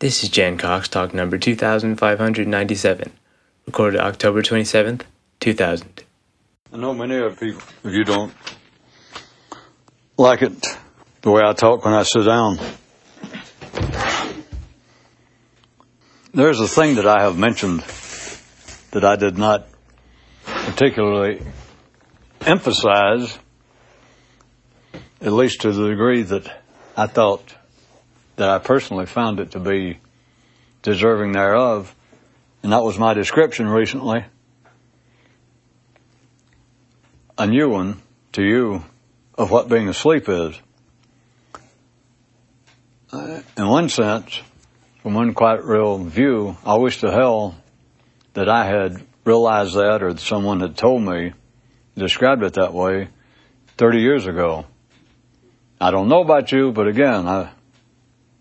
This is Jan Cox talk number 2597, recorded October 27th, 2000. I know many of if you don't like it the way I talk when I sit down. There's a thing that I have mentioned that I did not particularly emphasize, at least to the degree that I thought that I personally found it to be deserving thereof, and that was my description recently. A new one to you of what being asleep is. Uh, in one sense, from one quite real view, I wish to hell that I had realized that or that someone had told me, described it that way 30 years ago. I don't know about you, but again, I,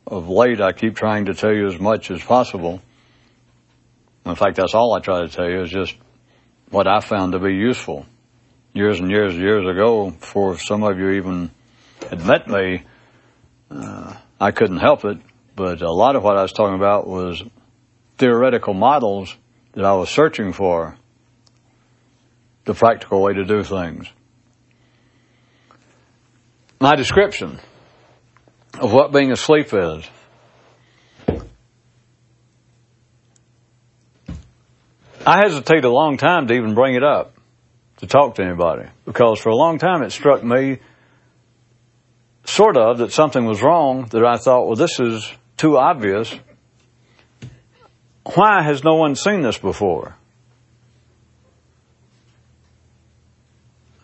of late I keep trying to tell you as much as possible. In fact, that's all I try to tell you is just what I found to be useful. Years and years and years ago, before some of you even had met me, uh, I couldn't help it, but a lot of what I was talking about was theoretical models that I was searching for, the practical way to do things. My description of what being asleep is. I hesitated a long time to even bring it up, to talk to anybody, because for a long time it struck me, sort of, that something was wrong, that I thought, well, this is too obvious. Why has no one seen this before?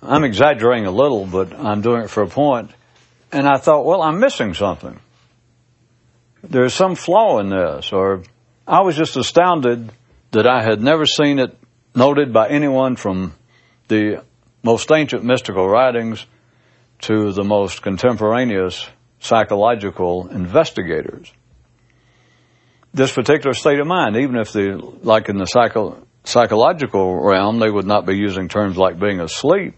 I'm exaggerating a little, but I'm doing it for a point. And I thought, well, I'm missing something. There's some flaw in this, or I was just astounded that I had never seen it noted by anyone from the most ancient mystical writings to the most contemporaneous psychological investigators. This particular state of mind, even if the, like in the psycho, psychological realm, they would not be using terms like being asleep.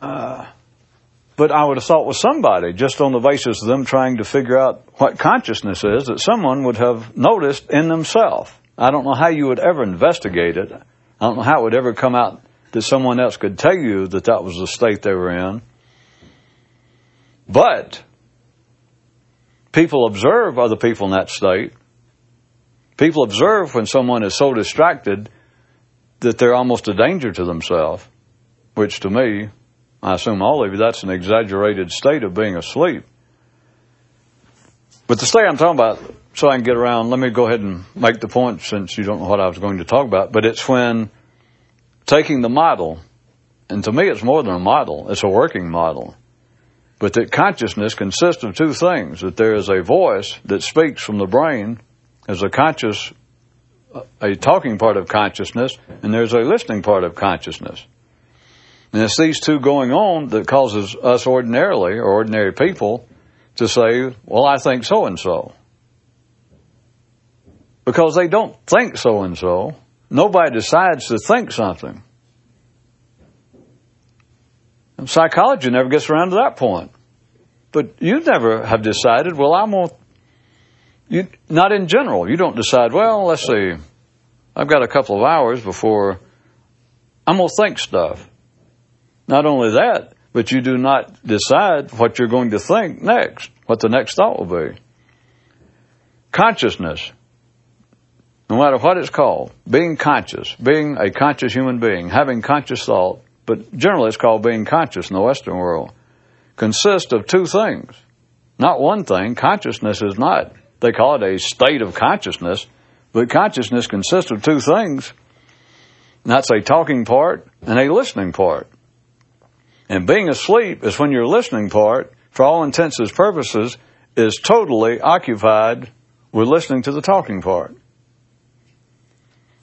Uh, but I would have thought with somebody, just on the basis of them trying to figure out what consciousness is, that someone would have noticed in themselves. I don't know how you would ever investigate it. I don't know how it would ever come out that someone else could tell you that that was the state they were in. But people observe other people in that state. People observe when someone is so distracted that they're almost a danger to themselves, which to me I assume all of you, that's an exaggerated state of being asleep. But the state I'm talking about, so I can get around, let me go ahead and make the point since you don't know what I was going to talk about, but it's when taking the model, and to me it's more than a model, it's a working model, but that consciousness consists of two things, that there is a voice that speaks from the brain as a conscious, a talking part of consciousness, and there's a listening part of consciousness. And it's these two going on that causes us ordinarily, or ordinary people, to say, well, I think so and so. Because they don't think so and so. Nobody decides to think something. And psychology never gets around to that point. But you never have decided, well, I'm going to, not in general. You don't decide, well, let's see, I've got a couple of hours before I'm going to think stuff. Not only that, but you do not decide what you're going to think next, what the next thought will be. Consciousness, no matter what it's called, being conscious, being a conscious human being, having conscious thought, but generally it's called being conscious in the Western world, consists of two things. Not one thing. Consciousness is not. They call it a state of consciousness, but consciousness consists of two things. And that's a talking part and a listening part. And being asleep is when your listening part, for all intents and purposes, is totally occupied with listening to the talking part.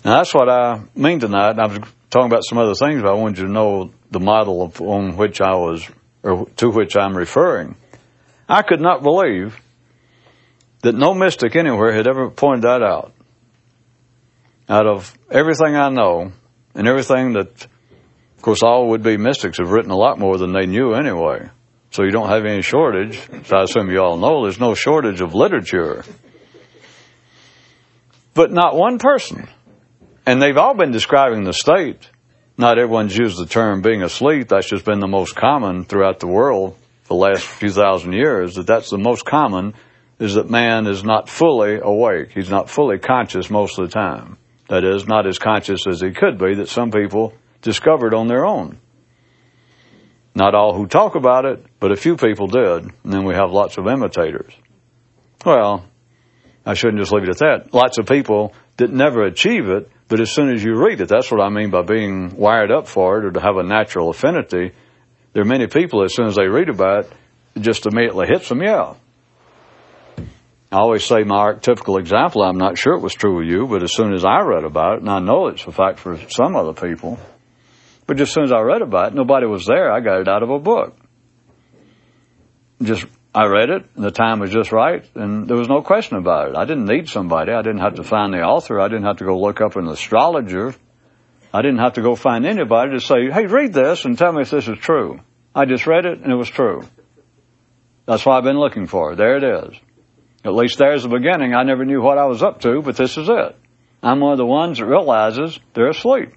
Now that's what I mean tonight. I was talking about some other things, but I wanted you to know the model of, on which I was, or to which I'm referring. I could not believe that no mystic anywhere had ever pointed that out. Out of everything I know and everything that course, all would be mystics have written a lot more than they knew anyway. So you don't have any shortage. So I assume you all know there's no shortage of literature But not one person. And they've all been describing the state. Not everyone's used the term being asleep. That's just been the most common throughout the world the last few thousand years. That that's the most common is that man is not fully awake. He's not fully conscious most of the time. That is, not as conscious as he could be that some people discovered on their own. Not all who talk about it, but a few people did, and then we have lots of imitators. Well, I shouldn't just leave it at that. Lots of people that never achieve it, but as soon as you read it, that's what I mean by being wired up for it or to have a natural affinity. There are many people, as soon as they read about it, it just immediately hits them, yeah. I always say my archetypical example, I'm not sure it was true of you, but as soon as I read about it, and I know it's a fact for some other people, but just as soon as I read about it, nobody was there. I got it out of a book. Just I read it, and the time was just right, and there was no question about it. I didn't need somebody. I didn't have to find the author. I didn't have to go look up an astrologer. I didn't have to go find anybody to say, hey, read this and tell me if this is true. I just read it, and it was true. That's what I've been looking for. There it is. At least there's the beginning. I never knew what I was up to, but this is it. I'm one of the ones that realizes they're asleep.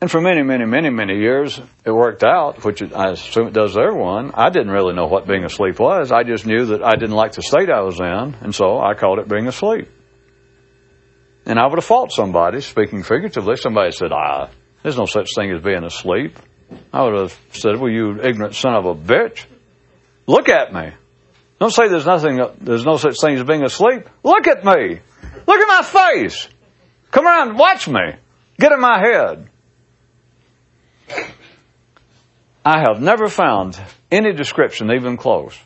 And for many, many, many, many years, it worked out, which I assume it does to everyone. I didn't really know what being asleep was. I just knew that I didn't like the state I was in, and so I called it being asleep. And I would have fought somebody, speaking figuratively. Somebody said, ah, there's no such thing as being asleep. I would have said, well, you ignorant son of a bitch. Look at me. Don't say there's nothing, there's no such thing as being asleep. Look at me. Look at my face. Come around, watch me. Get in my head. I have never found any description even close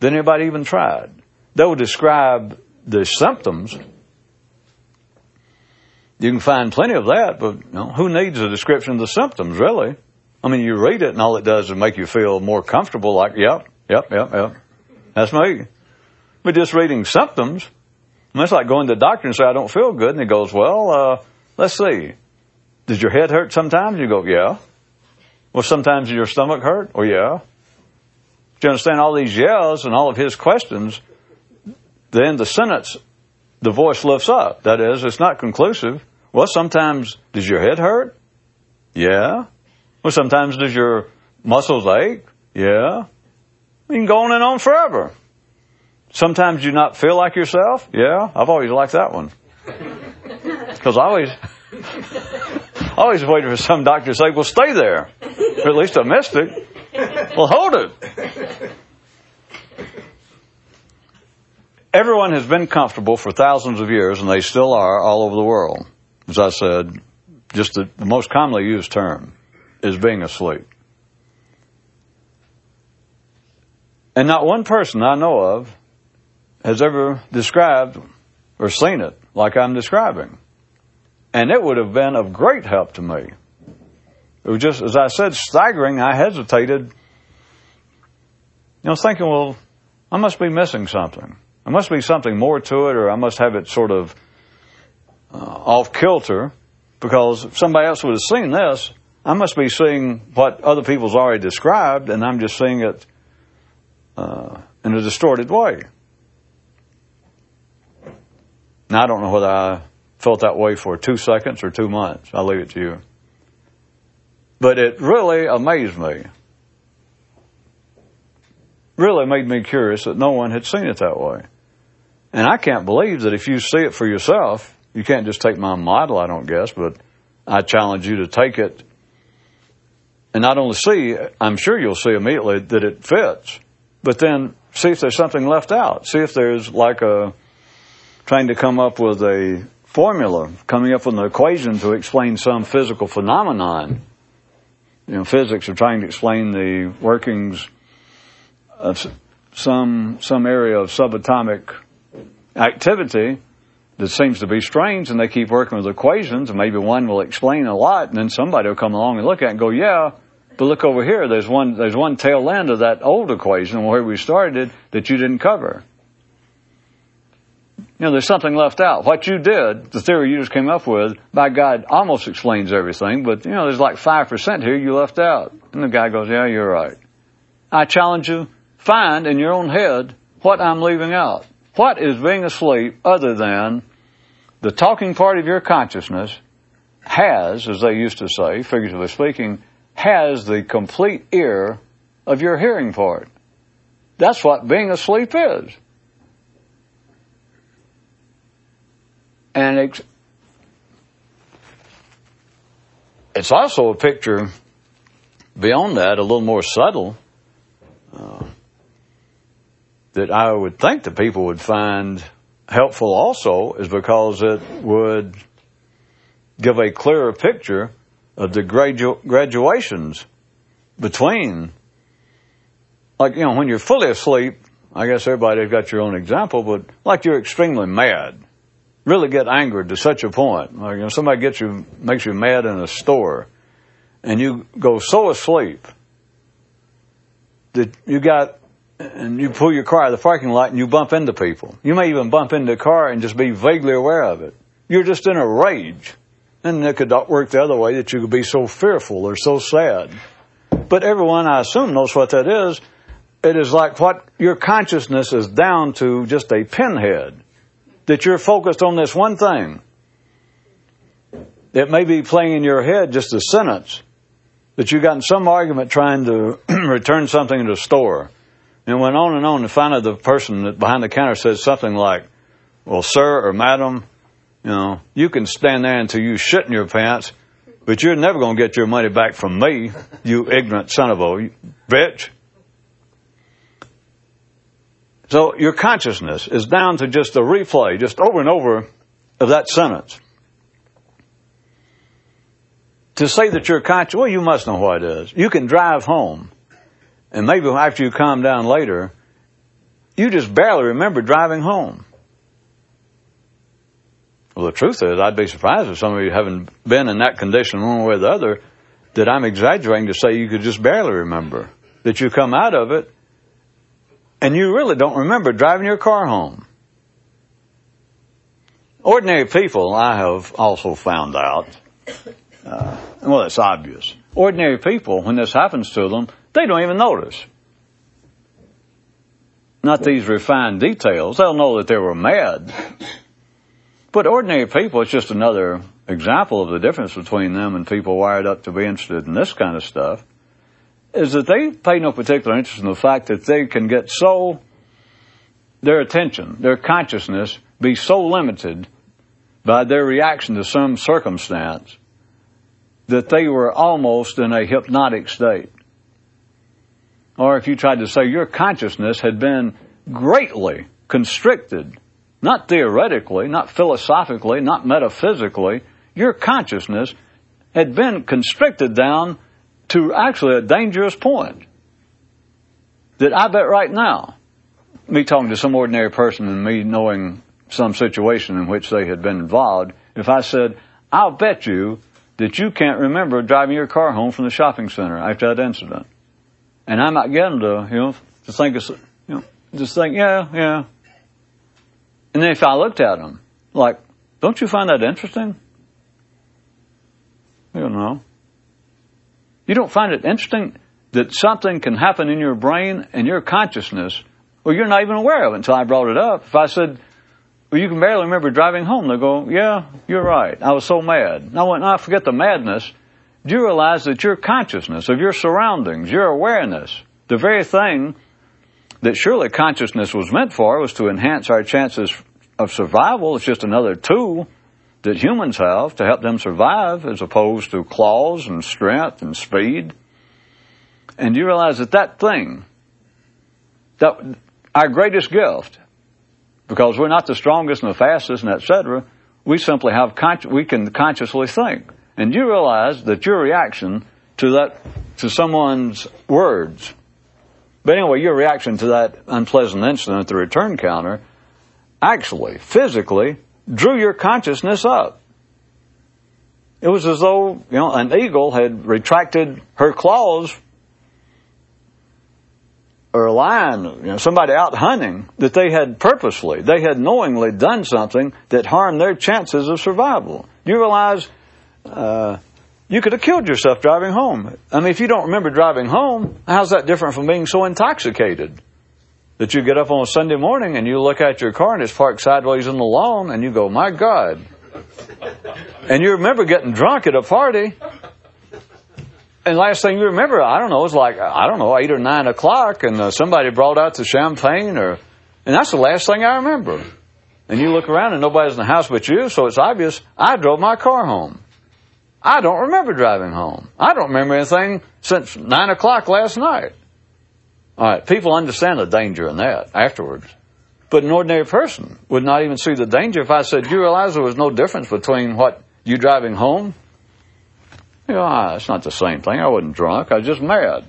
that anybody even tried. They will describe the symptoms. You can find plenty of that, but you know, who needs a description of the symptoms, really? I mean, you read it and all it does is make you feel more comfortable, like, yep, yep, yep, yep. That's me. But just reading symptoms, it's like going to the doctor and say, I don't feel good. And he goes, well, uh, let's see. Does your head hurt sometimes? You go, yeah. Well, sometimes your stomach hurt? Oh, yeah. Do you understand all these yells and all of his questions? Then the sentence, the voice lifts up. That is, it's not conclusive. Well, sometimes does your head hurt? Yeah. Well, sometimes does your muscles ache? Yeah. You can go on and on forever. Sometimes you not feel like yourself? Yeah. I've always liked that one. Because I always, I always waited for some doctor to say, well, stay there. Or at least a mystic. Well, hold it. Everyone has been comfortable for thousands of years, and they still are all over the world. As I said, just the, the most commonly used term is being asleep. And not one person I know of has ever described or seen it like I'm describing. And it would have been of great help to me. It was just, as I said, staggering. I hesitated. You know, thinking, well, I must be missing something. There must be something more to it, or I must have it sort of uh, off kilter, because if somebody else would have seen this, I must be seeing what other people's already described, and I'm just seeing it uh, in a distorted way. Now, I don't know whether I felt that way for two seconds or two months. I'll leave it to you. But it really amazed me. Really made me curious that no one had seen it that way. And I can't believe that if you see it for yourself, you can't just take my model, I don't guess, but I challenge you to take it and not only see, I'm sure you'll see immediately that it fits, but then see if there's something left out. See if there's like a trying to come up with a formula, coming up with an equation to explain some physical phenomenon. You know, physics are trying to explain the workings of some some area of subatomic activity that seems to be strange, and they keep working with equations, and maybe one will explain a lot, and then somebody will come along and look at it and go, "Yeah, but look over here. There's one there's one tail end of that old equation where we started that you didn't cover." You know, there's something left out. What you did, the theory you just came up with, by God, almost explains everything, but you know, there's like 5% here you left out. And the guy goes, yeah, you're right. I challenge you, find in your own head what I'm leaving out. what is being asleep other than the talking part of your consciousness has, as they used to say, figuratively speaking, has the complete ear of your hearing part. That's what being asleep is. And it's, it's also a picture beyond that, a little more subtle, uh, that I would think that people would find helpful also is because it would give a clearer picture of the gradu- graduations between, like, you know, when you're fully asleep, I guess everybody's got your own example, but like you're extremely mad, really get angered to such a point. Like, you know, somebody gets you, makes you mad in a store, and you go so asleep that you got and you pull your car out of the parking lot and you bump into people. You may even bump into a car and just be vaguely aware of it. You're just in a rage. And it could not work the other way that you could be so fearful or so sad. But everyone, I assume, knows what that is. It is like what your consciousness is down to just a pinhead. That you're focused on this one thing. It may be playing in your head just a sentence that you got in some argument trying to return something in the store and went on and on. And finally, the person behind the counter says something like, Well, sir or madam, you know, you can stand there until you shit in your pants, but you're never going to get your money back from me, you ignorant son of a bitch. So your consciousness is down to just a replay, just over and over of that sentence. To say that you're conscious, well, you must know what it is. You can drive home and maybe after you calm down later, you just barely remember driving home. Well, the truth is, I'd be surprised if some of you haven't been in that condition one way or the other, that I'm exaggerating to say you could just barely remember. That you come out of it and you really don't remember driving your car home. Ordinary people, I have also found out, uh, well, it's obvious. Ordinary people, when this happens to them, they don't even notice. Not these refined details. They'll know that they were mad. But ordinary people, it's just another example of the difference between them and people wired up to be interested in this kind of stuff, is that they pay no particular interest in the fact that they can get so, their attention, their consciousness, be so limited by their reaction to some circumstance that they were almost in a hypnotic state. Or if you tried to say your consciousness had been greatly constricted, not theoretically, not philosophically, not metaphysically, your consciousness had been constricted down to actually a dangerous point. That I bet right now, me talking to some ordinary person and me knowing some situation in which they had been involved, if I said, I'll bet you that you can't remember driving your car home from the shopping center after that incident. And I might get them to, you know, to think, of, you know, just think, yeah, yeah. And then if I looked at them, like, don't you find that interesting? You know. You don't find it interesting that something can happen in your brain and your consciousness, well, you're not even aware of it until I brought it up. If I said, well, you can barely remember driving home, they go, yeah, you're right. I was so mad. Now, when I forget the madness, do you realize that your consciousness of your surroundings, your awareness, the very thing that surely consciousness was meant for was to enhance our chances of survival. It's just another tool that humans have to help them survive as opposed to claws and strength and speed. And you realize that that thing, that our greatest gift, because we're not the strongest and the fastest and etc., we simply have, we can consciously think. And you realize that your reaction to that, to someone's words, but anyway, your reaction to that unpleasant incident at the return counter actually, physically, drew your consciousness up. It was as though, you know, an eagle had retracted her claws or a lion, you know, somebody out hunting, that they had purposely, they had knowingly done something that harmed their chances of survival. You realize uh, you could have killed yourself driving home. I mean, if you don't remember driving home, how's that different from being so intoxicated? That you get up on a Sunday morning and you look at your car and it's parked sideways in the lawn and you go, my God. And you remember getting drunk at a party. And last thing you remember, I don't know, it was like, I don't know, eight or nine o'clock and uh, somebody brought out the champagne or, and that's the last thing I remember. And you look around and nobody's in the house but you, so it's obvious I drove my car home. I don't remember driving home. I don't remember anything since nine o'clock last night. All right, people understand the danger in that afterwards. But an ordinary person would not even see the danger if I said, You realize there was no difference between what you driving home? You know, ah, it's not the same thing. I wasn't drunk. I was just mad.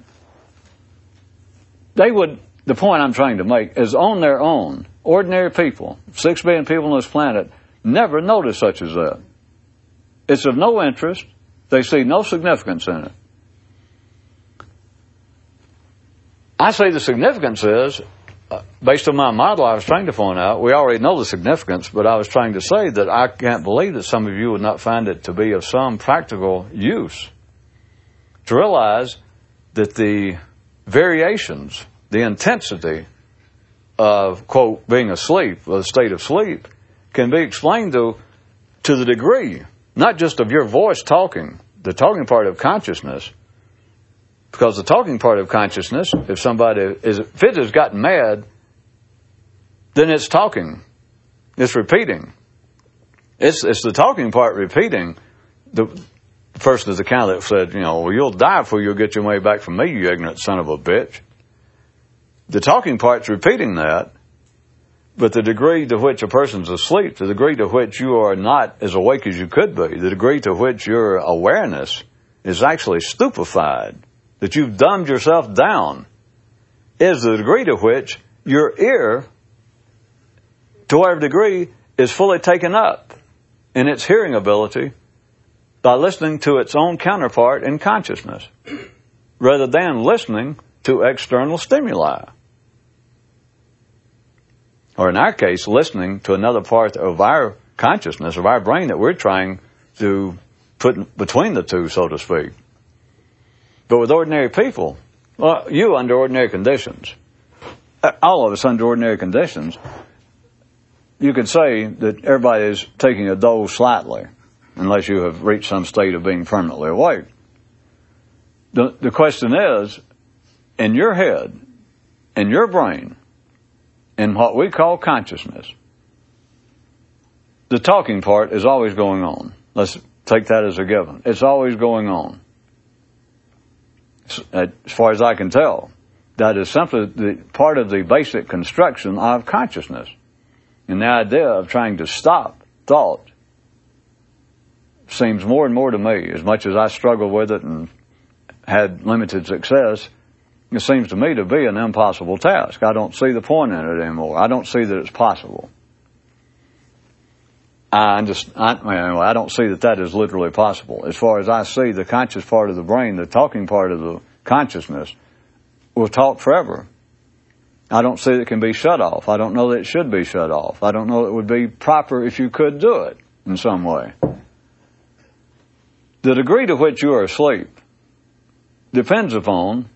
They would, the point I'm trying to make is on their own, ordinary people, six billion people on this planet, never notice such as that. It's of no interest. They see no significance in it. I say the significance is, uh, based on my model I was trying to point out, we already know the significance, but I was trying to say that I can't believe that some of you would not find it to be of some practical use. To realize that the variations, the intensity of, quote, being asleep, or the state of sleep, can be explained to, to the degree, not just of your voice talking, the talking part of consciousness, because the talking part of consciousness, if somebody is, if it has gotten mad, then it's talking. It's repeating. It's, it's the talking part repeating. The, person is the kind that said, you know, well, you'll die before you'll get your way back from me, you ignorant son of a bitch. The talking part's repeating that, but the degree to which a person's asleep, the degree to which you are not as awake as you could be, the degree to which your awareness is actually stupefied, that you've dumbed yourself down is the degree to which your ear, to whatever degree, is fully taken up in its hearing ability by listening to its own counterpart in consciousness rather than listening to external stimuli. Or in our case, listening to another part of our consciousness, of our brain that we're trying to put between the two, so to speak. But with ordinary people, well, you under ordinary conditions, uh, all of us under ordinary conditions, you could say that everybody is taking a dose slightly, unless you have reached some state of being permanently awake. The, the question is, in your head, in your brain, in what we call consciousness, the talking part is always going on. Let's take that as a given. It's always going on Uh, as far as I can tell. That is simply the, part of the basic construction of consciousness. And the idea of trying to stop thought seems more and more to me, as much as I struggle with it and had limited success, it seems to me to be an impossible task. I don't see the point in it anymore. I don't see that it's possible. I just, I, I don't see that that is literally possible. As far as I see, the conscious part of the brain, the talking part of the consciousness, will talk forever. I don't see that it can be shut off. I don't know that it should be shut off. I don't know it would be proper if you could do it in some way. The degree to which you are asleep depends upon,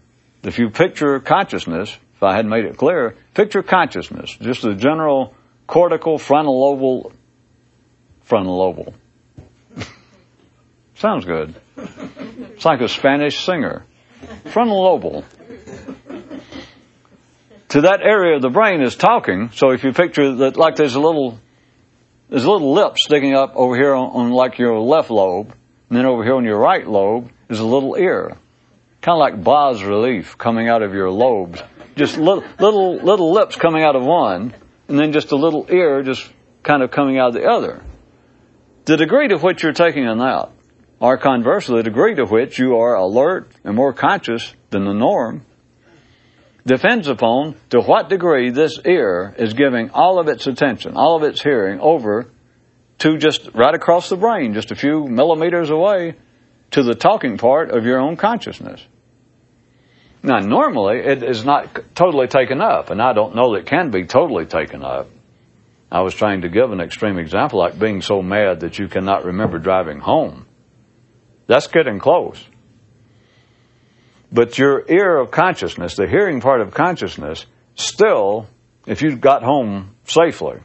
if you picture consciousness, if I hadn't made it clear, picture consciousness, just the general cortical frontal lobal frontal lobal. Sounds good. It's like a Spanish singer. Frontal. To that area of the brain is talking. So if you picture that, like there's a little, there's a little lip sticking up over here on, on like your left lobe, and then over here on your right lobe is a little ear, kind of like bas relief coming out of your lobes. Just little, little, little lips coming out of one, and then just a little ear just kind of coming out of the other. The degree to which you're taking a nap, or conversely, the degree to which you are alert and more conscious than the norm, depends upon to what degree this ear is giving all of its attention, all of its hearing over to just right across the brain, just a few millimeters away, to the talking part of your own consciousness. Now, normally it is not totally taken up, and I don't know that it can be totally taken up. I was trying to give an extreme example, like being so mad that you cannot remember driving home. That's getting close. But your ear of consciousness, the hearing part of consciousness, still, if you got home safely,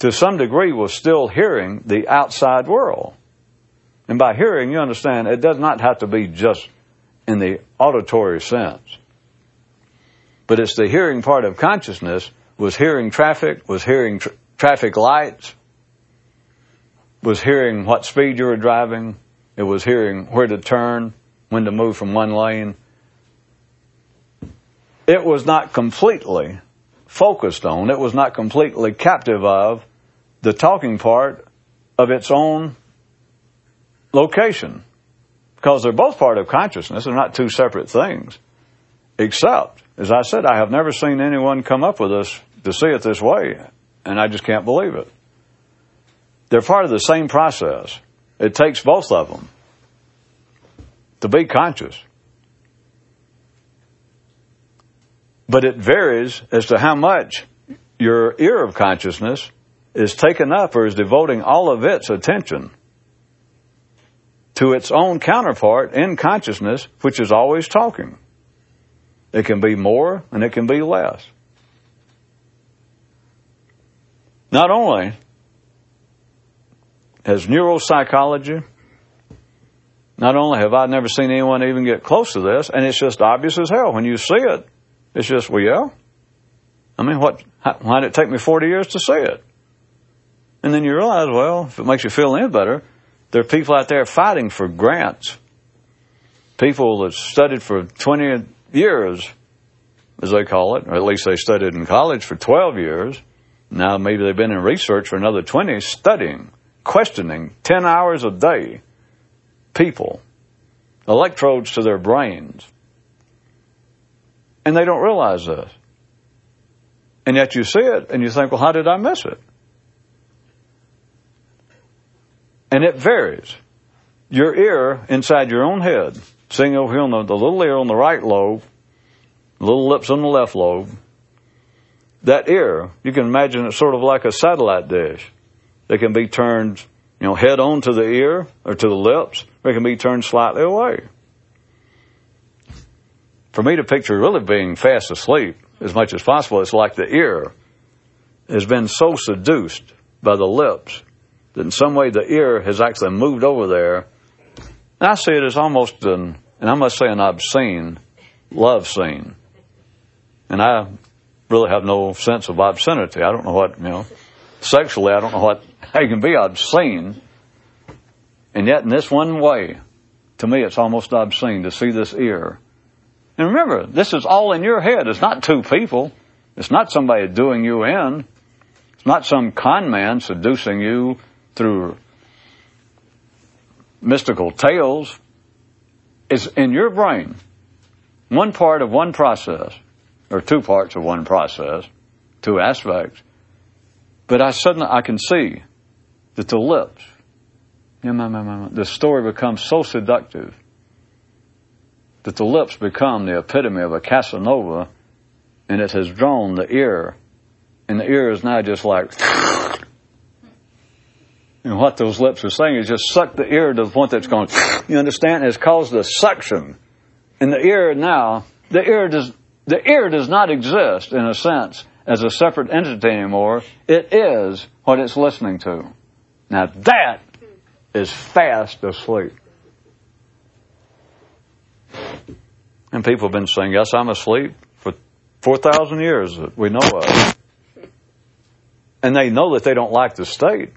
to some degree was still hearing the outside world. And by hearing, you understand, it does not have to be just in the auditory sense. But it's the hearing part of consciousness was hearing traffic, was hearing tr- traffic lights, was hearing what speed you were driving, it was hearing where to turn, when to move from one lane. It was not completely focused on, it was not completely captive of the talking part of its own location. Because they're both part of consciousness, they're not two separate things. Except, as I said, I have never seen anyone come up with this to see it this way, and I just can't believe it. They're part of the same process. It takes both of them to be conscious. But it varies as to how much your ear of consciousness is taken up or is devoting all of its attention to its own counterpart in consciousness, which is always talking. It can be more and it can be less. Not only has neuropsychology, not only have I never seen anyone even get close to this, and it's just obvious as hell. When you see it, it's just, well, yeah. I mean, what, why did it take me 40 years to see it? And then you realize, well, if it makes you feel any better, there are people out there fighting for grants. People that studied for 20 years, as they call it, or at least they studied in college for 12 years. Now maybe they've been in research for another 20, studying, questioning 10 hours a day people, electrodes to their brains. And they don't realize this. And yet you see it and you think, well, how did I miss it? And it varies. Your ear inside your own head, seeing over here on the, the little ear on the right lobe, little lips on the left lobe, that ear, you can imagine it's sort of like a satellite dish. They can be turned, you know, head on to the ear or to the lips, or it can be turned slightly away. For me to picture really being fast asleep as much as possible, it's like the ear has been so seduced by the lips that in some way the ear has actually moved over there. And I see it as almost an, and I must say an obscene love scene. And I really have no sense of obscenity. I don't know what, you know, sexually, I don't know what, how you can be obscene. And yet in this one way, to me it's almost obscene to see this ear. And remember, this is all in your head. It's not two people. It's not somebody doing you in. It's not some con man seducing you through mystical tales is in your brain. One part of one process, or two parts of one process, two aspects. But I suddenly I can see that the lips, the story becomes so seductive that the lips become the epitome of a Casanova, and it has drawn the ear, and the ear is now just like and what those lips are saying is just suck the ear to the point that's going, you understand? It's caused a suction. And the ear now, the ear does, the ear does not exist in a sense as a separate entity anymore. It is what it's listening to. Now that is fast asleep. And people have been saying, yes, I'm asleep for 4,000 years that we know of. And they know that they don't like the state.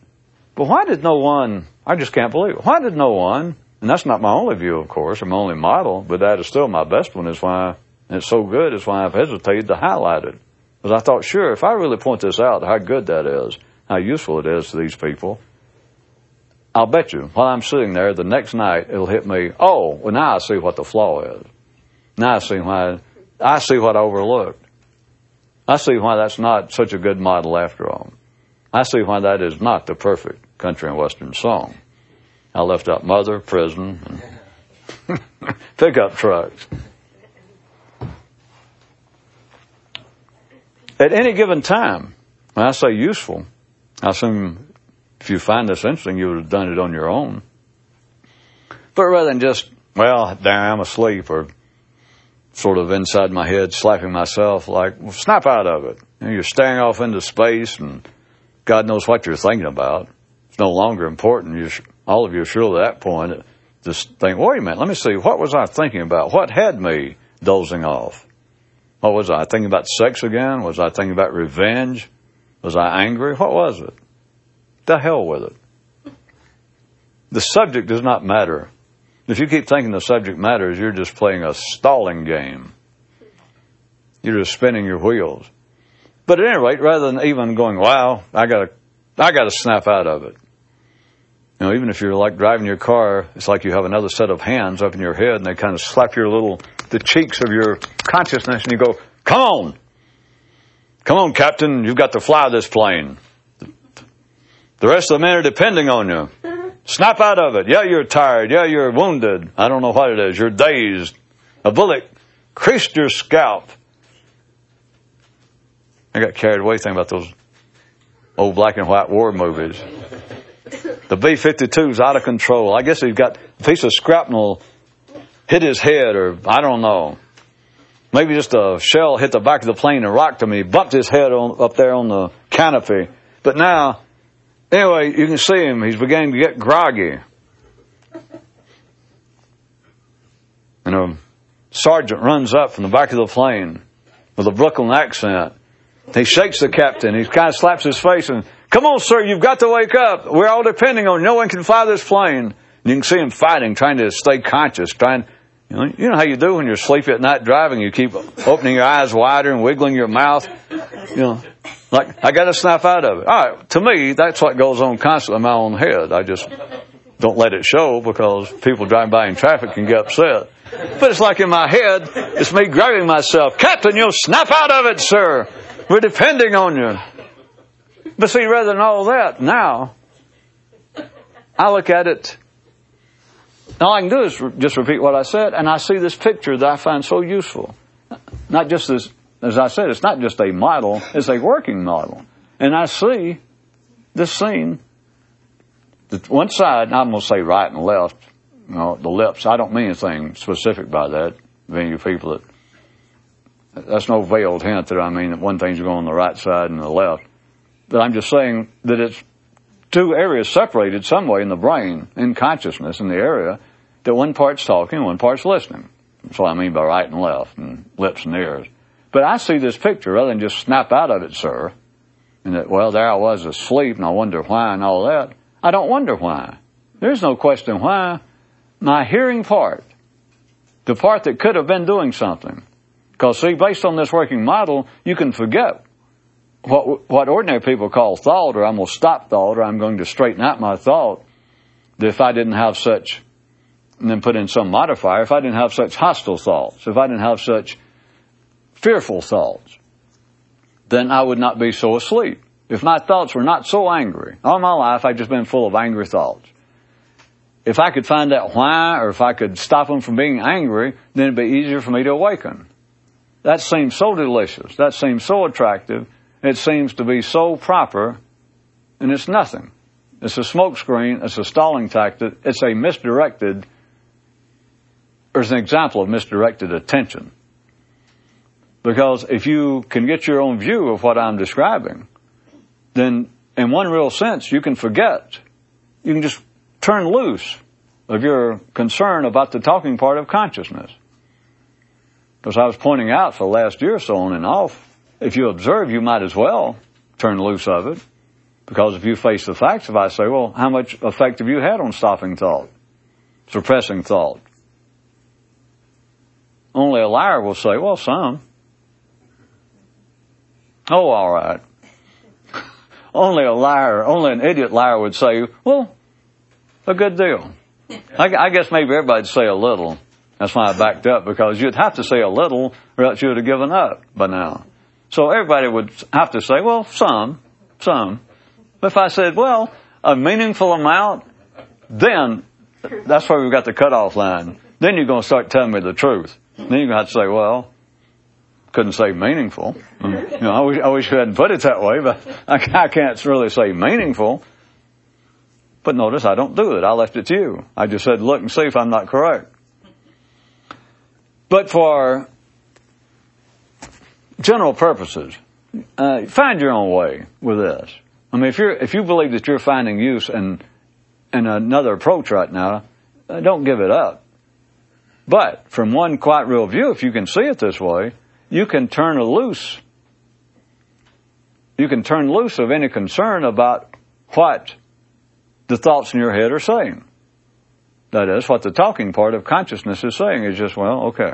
But why did no one, I just can't believe it, why did no one, and that's not my only view, of course, or my only model, but that is still my best one, is why it's so good, is why I've hesitated to highlight it. Because I thought, sure, if I really point this out, how good that is, how useful it is to these people, I'll bet you, while I'm sitting there, the next night it'll hit me, oh, well now I see what the flaw is. Now I see why, I see what I overlooked. I see why that's not such a good model after all. I see why that is not the perfect country and western song. I left out mother, prison, and pickup trucks. At any given time, when I say useful, I assume if you find this interesting, you would have done it on your own. But rather than just, well, damn, I'm asleep, or sort of inside my head, slapping myself like, well, snap out of it. You know, you're staring off into space and God knows what you're thinking about. No longer important. You all of you are sure at that point just think, wait a minute, let me see, what was I thinking about? What had me dozing off? What was I thinking about sex again? Was I thinking about revenge? Was I angry? What was it? The hell with it. The subject does not matter. If you keep thinking the subject matters, you're just playing a stalling game. You're just spinning your wheels. But at any rate, rather than even going, wow, I gotta, I gotta snap out of it. You know, even if you're like driving your car, it's like you have another set of hands up in your head and they kind of slap your little, the cheeks of your consciousness and you go, come on! Come on, Captain, you've got to fly this plane. The rest of the men are depending on you. Snap out of it. Yeah, you're tired. Yeah, you're wounded. I don't know what it is. You're dazed. A bullet creased your scalp. I got carried away thinking about those old black and white war movies. The B 52's out of control. I guess he's got a piece of shrapnel hit his head, or I don't know. Maybe just a shell hit the back of the plane and rocked him. He bumped his head on, up there on the canopy. But now Anyway, you can see him. He's beginning to get groggy. And a sergeant runs up from the back of the plane with a Brooklyn accent. He shakes the captain. He kind of slaps his face and, come on, sir, you've got to wake up. We're all depending on you. No one can fly this plane. And you can see him fighting, trying to stay conscious, trying, you know, you know how you do when you're sleepy at night driving. You keep opening your eyes wider and wiggling your mouth. You know, like, I gotta snap out of it. Alright, to me, that's what goes on constantly in my own head. I just don't let it show because people driving by in traffic can get upset. But it's like in my head, it's me grabbing myself. Captain, you'll snap out of it, sir. We're depending on you. But see, rather than all that, now, I look at it, all I can do is just repeat what I said, and I see this picture that I find so useful. Not just this as I said, it's not just a model, it's a working model. And I see this scene, the one side, I'm going to say right and left, you know, the lips, I don't mean anything specific by that. Many you people that, that's no veiled hint that I mean that one thing's going on the right side and the left. But I'm just saying that it's two areas separated some way in the brain, in consciousness, in the area, that one part's talking, one part's listening. That's what I mean by right and left, and lips and ears. But I see this picture rather than just snap out of it, sir. And that, well, there I was asleep and I wonder why and all that. I don't wonder why. There's no question why. My hearing part, the part that could have been doing something. Because see, based on this working model, you can forget what, what ordinary people call thought, or I'm going to stop thought, or I'm going to straighten out my thought, that if I didn't have such, and then put in some modifier, if I didn't have such hostile thoughts, if I didn't have such fearful thoughts, then I would not be so asleep. If my thoughts were not so angry, all my life I've just been full of angry thoughts. If I could find out why, or if I could stop them from being angry, then it'd be easier for me to awaken. That seems so delicious. That seems so attractive. It seems to be so proper, and it's nothing. It's a smokescreen. It's a stalling tactic. It's a misdirected, there's an example of misdirected attention. Because if you can get your own view of what I'm describing, then in one real sense, you can forget. You can just turn loose of your concern about the talking part of consciousness. Because I was pointing out for the last year or so on and off, if you observe, you might as well turn loose of it. Because if you face the facts, if I say, well, how much effect have you had on stopping thought, suppressing thought? Only a liar will say, well, some. Oh, all right. only a liar, only an idiot liar would say, well, a good deal. I, I guess maybe everybody'd say a little. That's why I backed up because you'd have to say a little or else you would have given up by now. So everybody would have to say, well, some, some. But if I said, well, a meaningful amount, then that's where we've got the cutoff line. Then you're going to start telling me the truth. Then you're going to have to say, well, couldn't say meaningful. Mm. You know, I wish, I wish hadn't put it that way, but I, I can't really say meaningful. But notice I don't do it. I left it to you. I just said, look and see if I'm not correct. But for general purposes. Uh, find your own way with this. I mean, if you're if you believe that you're finding use in in another approach right now, uh, don't give it up. But from one quite real view, if you can see it this way, you can turn loose. You can turn loose of any concern about what the thoughts in your head are saying. That is, what the talking part of consciousness is saying is just, well, okay.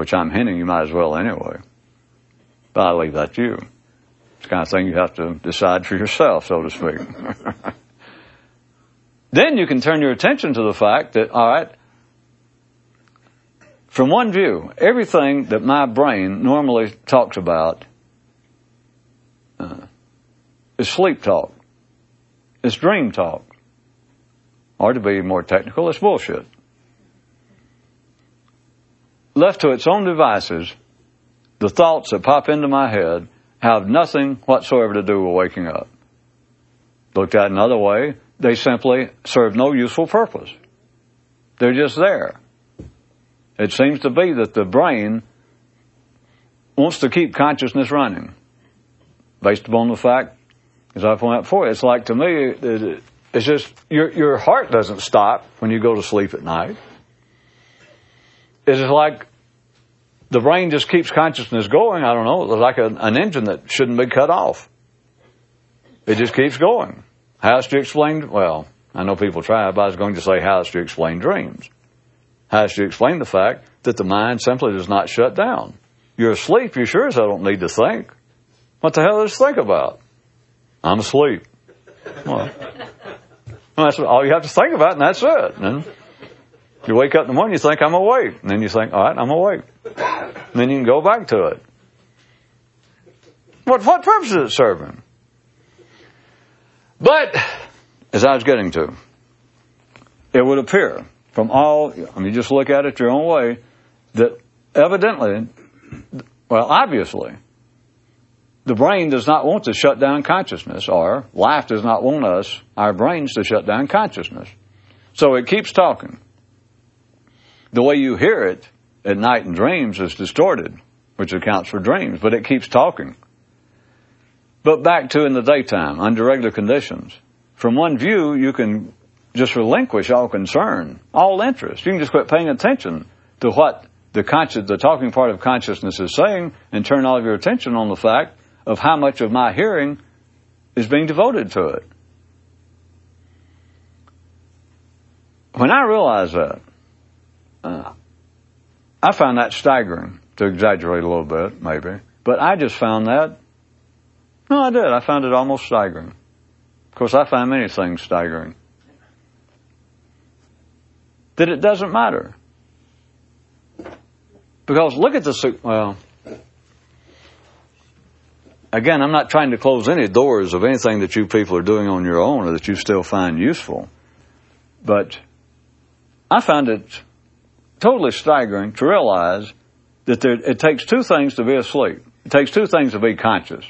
Which I'm hinting you might as well anyway. But I leave that to you. It's kind of thing you have to decide for yourself, so to speak. then you can turn your attention to the fact that, all right, from one view, everything that my brain normally talks about uh, is sleep talk, it's dream talk, or to be more technical, it's bullshit. Left to its own devices, the thoughts that pop into my head have nothing whatsoever to do with waking up. Looked at another way, they simply serve no useful purpose. They're just there. It seems to be that the brain wants to keep consciousness running based upon the fact, as I pointed out before, it's like to me, it's just your, your heart doesn't stop when you go to sleep at night. It's like the brain just keeps consciousness going. I don't know, It's like a, an engine that shouldn't be cut off. It just keeps going. How do you explain? Well, I know people try, but I was going to say how do you explain dreams? How do you explain the fact that the mind simply does not shut down? You're asleep, you sure as I don't need to think. What the hell does think about? I'm asleep. Well, that's all you have to think about, and that's it. And you wake up in the morning, you think, I'm awake. And then you think, all right, I'm awake. And then you can go back to it. What, what purpose is it serving? But, as I was getting to, it would appear from all, I mean, just look at it your own way, that evidently, well, obviously, the brain does not want to shut down consciousness, or life does not want us, our brains, to shut down consciousness. So it keeps talking. The way you hear it at night in dreams is distorted, which accounts for dreams, but it keeps talking. But back to in the daytime, under regular conditions. From one view, you can just relinquish all concern, all interest. You can just quit paying attention to what the conscious, the talking part of consciousness is saying and turn all of your attention on the fact of how much of my hearing is being devoted to it. When I realized that, uh, I found that staggering, to exaggerate a little bit, maybe. But I just found that, no, I did. I found it almost staggering. Of course, I find many things staggering. That it doesn't matter. Because look at the, well, again, I'm not trying to close any doors of anything that you people are doing on your own or that you still find useful. But I found it totally staggering to realize that there, it takes two things to be asleep. It takes two things to be conscious.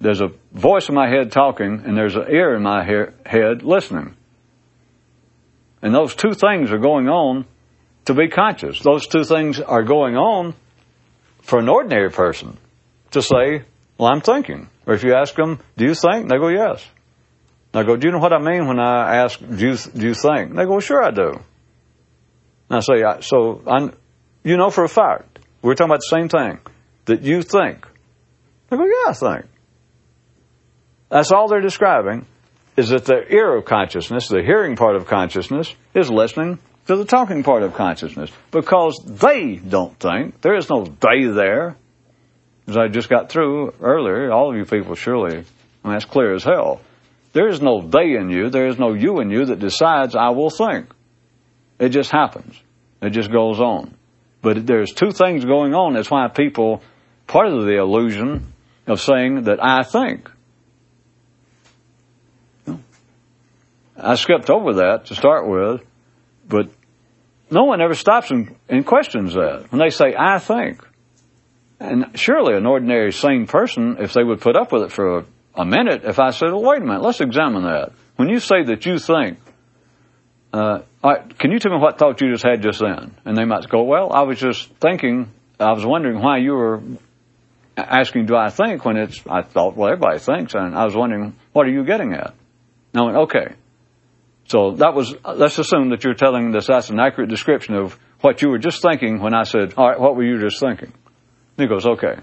There's a voice in my head talking, and there's an ear in my head listening. And those two things are going on to be conscious. Those two things are going on for an ordinary person to say, Well, I'm thinking. Or if you ask them, Do you think? They go, Yes. I go, Do you know what I mean when I ask, Do you, do you think? They go, Sure, I do. I say, So I, you know for a fact, we're talking about the same thing, that you think. They go, Yeah, I think. That's all they're describing is that the ear of consciousness, the hearing part of consciousness, is listening to the talking part of consciousness because they don't think. There is no they there. As I just got through earlier, all of you people surely, I mean, that's clear as hell. There is no they in you, there is no you in you that decides, I will think. It just happens. It just goes on. But there's two things going on. That's why people, part of the illusion of saying that I think. I skipped over that to start with, but no one ever stops and, and questions that. When they say, I think. And surely an ordinary sane person, if they would put up with it for a, a minute, if I said, well, wait a minute, let's examine that. When you say that you think, uh, right, can you tell me what thought you just had just then? And they might go, well, I was just thinking, I was wondering why you were asking, do I think when it's, I thought, well, everybody thinks, and I was wondering, what are you getting at? And I went, okay. So that was, let's assume that you're telling this, that's an accurate description of what you were just thinking when I said, all right, what were you just thinking? And he goes, okay.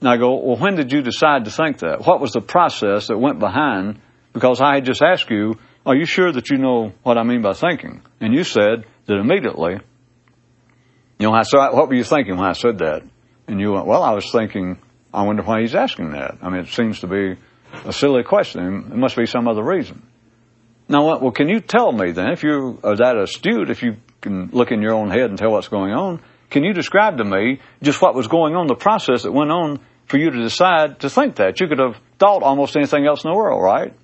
And I go, well, when did you decide to think that? What was the process that went behind? Because I had just asked you, are you sure that you know what I mean by thinking? And you said that immediately, you know, I said, what were you thinking when I said that? And you went, well, I was thinking, I wonder why he's asking that. I mean, it seems to be a silly question. It must be some other reason. Now, well, can you tell me then, if you are that astute, if you can look in your own head and tell what's going on, can you describe to me just what was going on, the process that went on for you to decide to think that? You could have thought almost anything else in the world, right?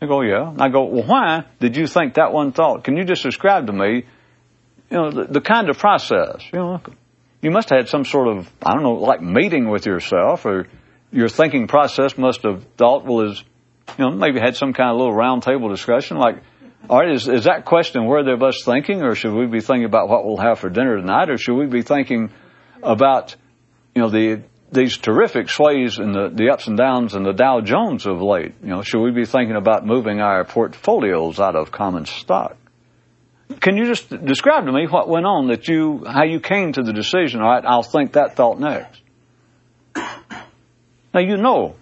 They go, yeah. And I go, well, why did you think that one thought? Can you just describe to me, you know, the, the kind of process? You know, you must have had some sort of, I don't know, like meeting with yourself or your thinking process must have thought, well, is you know, maybe had some kind of little round table discussion. Like, all right, is, is that question worthy of us thinking, or should we be thinking about what we'll have for dinner tonight, or should we be thinking about, you know, the these terrific sways and the, the ups and downs and the Dow Jones of late? You know, should we be thinking about moving our portfolios out of common stock? Can you just describe to me what went on that you, how you came to the decision, all right, I'll think that thought next? Now you know,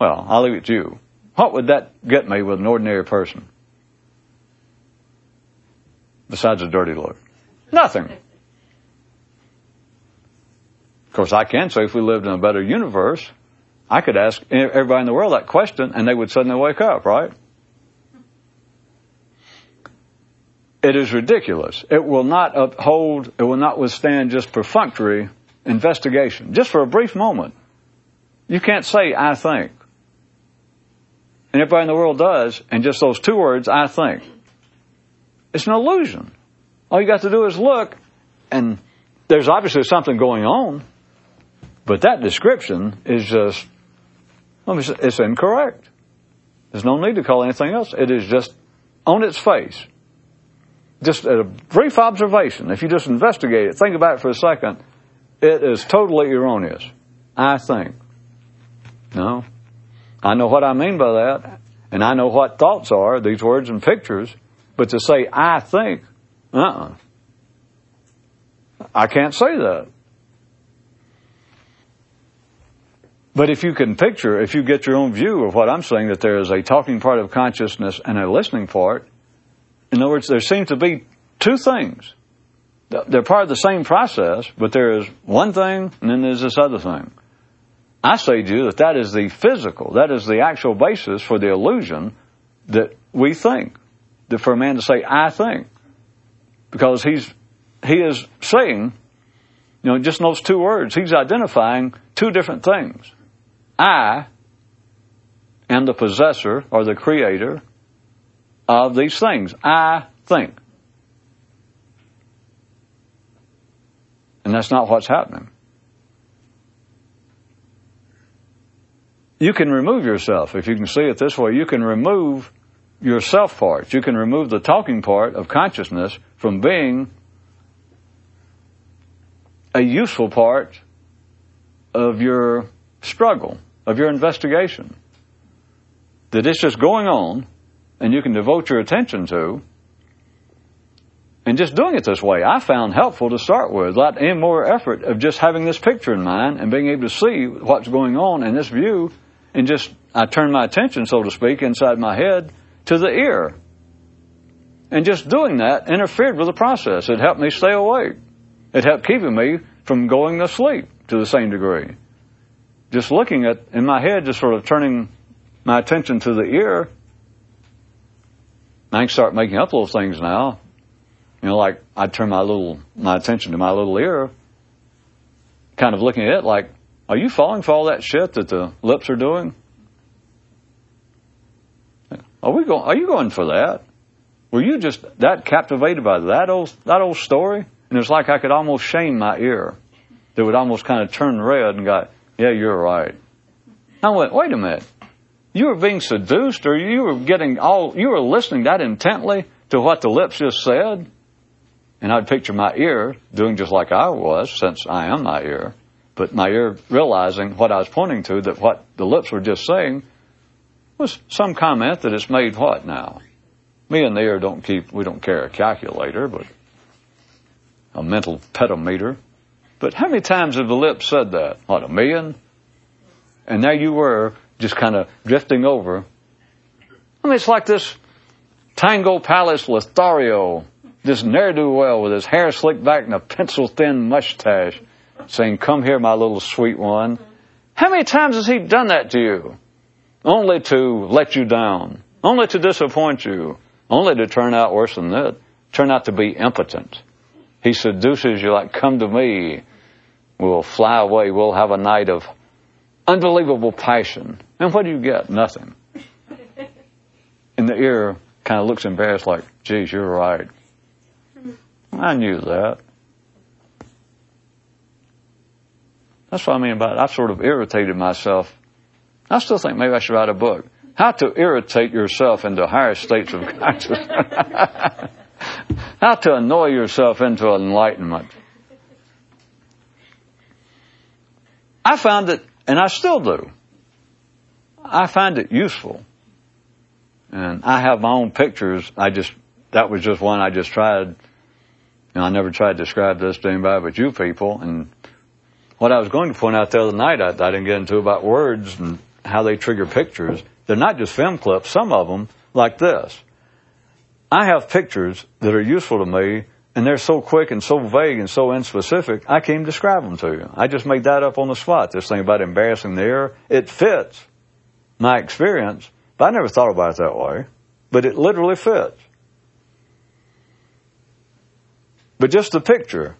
well, I'll leave it to you. What would that get me with an ordinary person? Besides a dirty look. Nothing. Course, I can say if we lived in a better universe, I could ask everybody in the world that question and they would suddenly wake up, right? It is ridiculous. It will not uphold, it will not withstand just perfunctory investigation. Just for a brief moment. You can't say, I think and everybody in the world does, and just those two words, I think. It's an illusion. All you got to do is look, and there's obviously something going on, but that description is just, it's incorrect. There's no need to call anything else. It is just on its face. Just a brief observation. If you just investigate it, think about it for a second, it is totally erroneous. I think. No, I know what I mean by that, and I know what thoughts are, these words and pictures, but to say, I think, uh uh-uh. I can't say that. But if you can picture, if you get your own view of what I'm saying, that there is a talking part of consciousness and a listening part, in other words, there seems to be two things. They're part of the same process, but there is one thing and then there's this other thing. I say to you that that is the physical, that is the actual basis for the illusion that we think. That for a man to say, I think. Because he's, he is saying, you know, just those two words, he's identifying two different things. I am the possessor or the creator of these things. I think. And that's not what's happening. you can remove yourself. If you can see it this way, you can remove your self part. You can remove the talking part of consciousness from being a useful part of your struggle, of your investigation. That it's just going on and you can devote your attention to. And just doing it this way, I found helpful to start with, without any more effort of just having this picture in mind and being able to see what's going on in this view and just I turned my attention, so to speak, inside my head to the ear. And just doing that interfered with the process. It helped me stay awake. It helped keeping me from going to sleep to the same degree. Just looking at, in my head, just sort of turning my attention to the ear. I can start making up little things now. You know, like I'd turn my little, my attention to my little ear, kind of looking at it like, are you falling for all that shit that the lips are doing? Are we going? Are you going for that? Were you just that captivated by that old that old story? And it's like I could almost shame my ear. That would almost kind of turn red and go, "Yeah, you're right." I went, "Wait a minute. You were being seduced, or you were getting all you were listening that intently to what the lips just said. And I'd picture my ear doing just like I was, since I am my ear, but my ear realizing what I was pointing to, that what the lips were just saying was some comment that it's made what now? Me and the ear don't keep, we don't carry a calculator, but a mental pedometer. But how many times have the lips said that? What, a million? And there you were, just kind of drifting over. I mean, it's like this Tango Palace Lothario, this ne'er-do-well with his hair slicked back and a pencil-thin mustache, saying, come here, my little sweet one. How many times has he done that to you? Only to let you down. Only to disappoint you. Only to turn out worse than that. Turn out to be impotent. He seduces you like, come to me. We'll fly away. We'll have a night of unbelievable passion. And what do you get? Nothing. And the ear kind of looks embarrassed like, geez, you're right. I knew that. That's what I mean about it. I've sort of irritated myself. I still think maybe I should write a book. How to irritate yourself into higher states of consciousness. How to annoy yourself into enlightenment. I found it, and I still do. I find it useful. And I have my own pictures. I just, that was just one I just tried. You know, I never tried to describe this to anybody but you people. And what I was going to point out the other night, I, I didn't get into about words and how they trigger pictures. They're not just film clips. Some of them, like this. I have pictures that are useful to me, and they're so quick and so vague and so inspecific, I can't describe them to you. I just made that up on the spot. This thing about embarrassing the air, it fits my experience, but I never thought about it that way. But it literally fits. But just the picture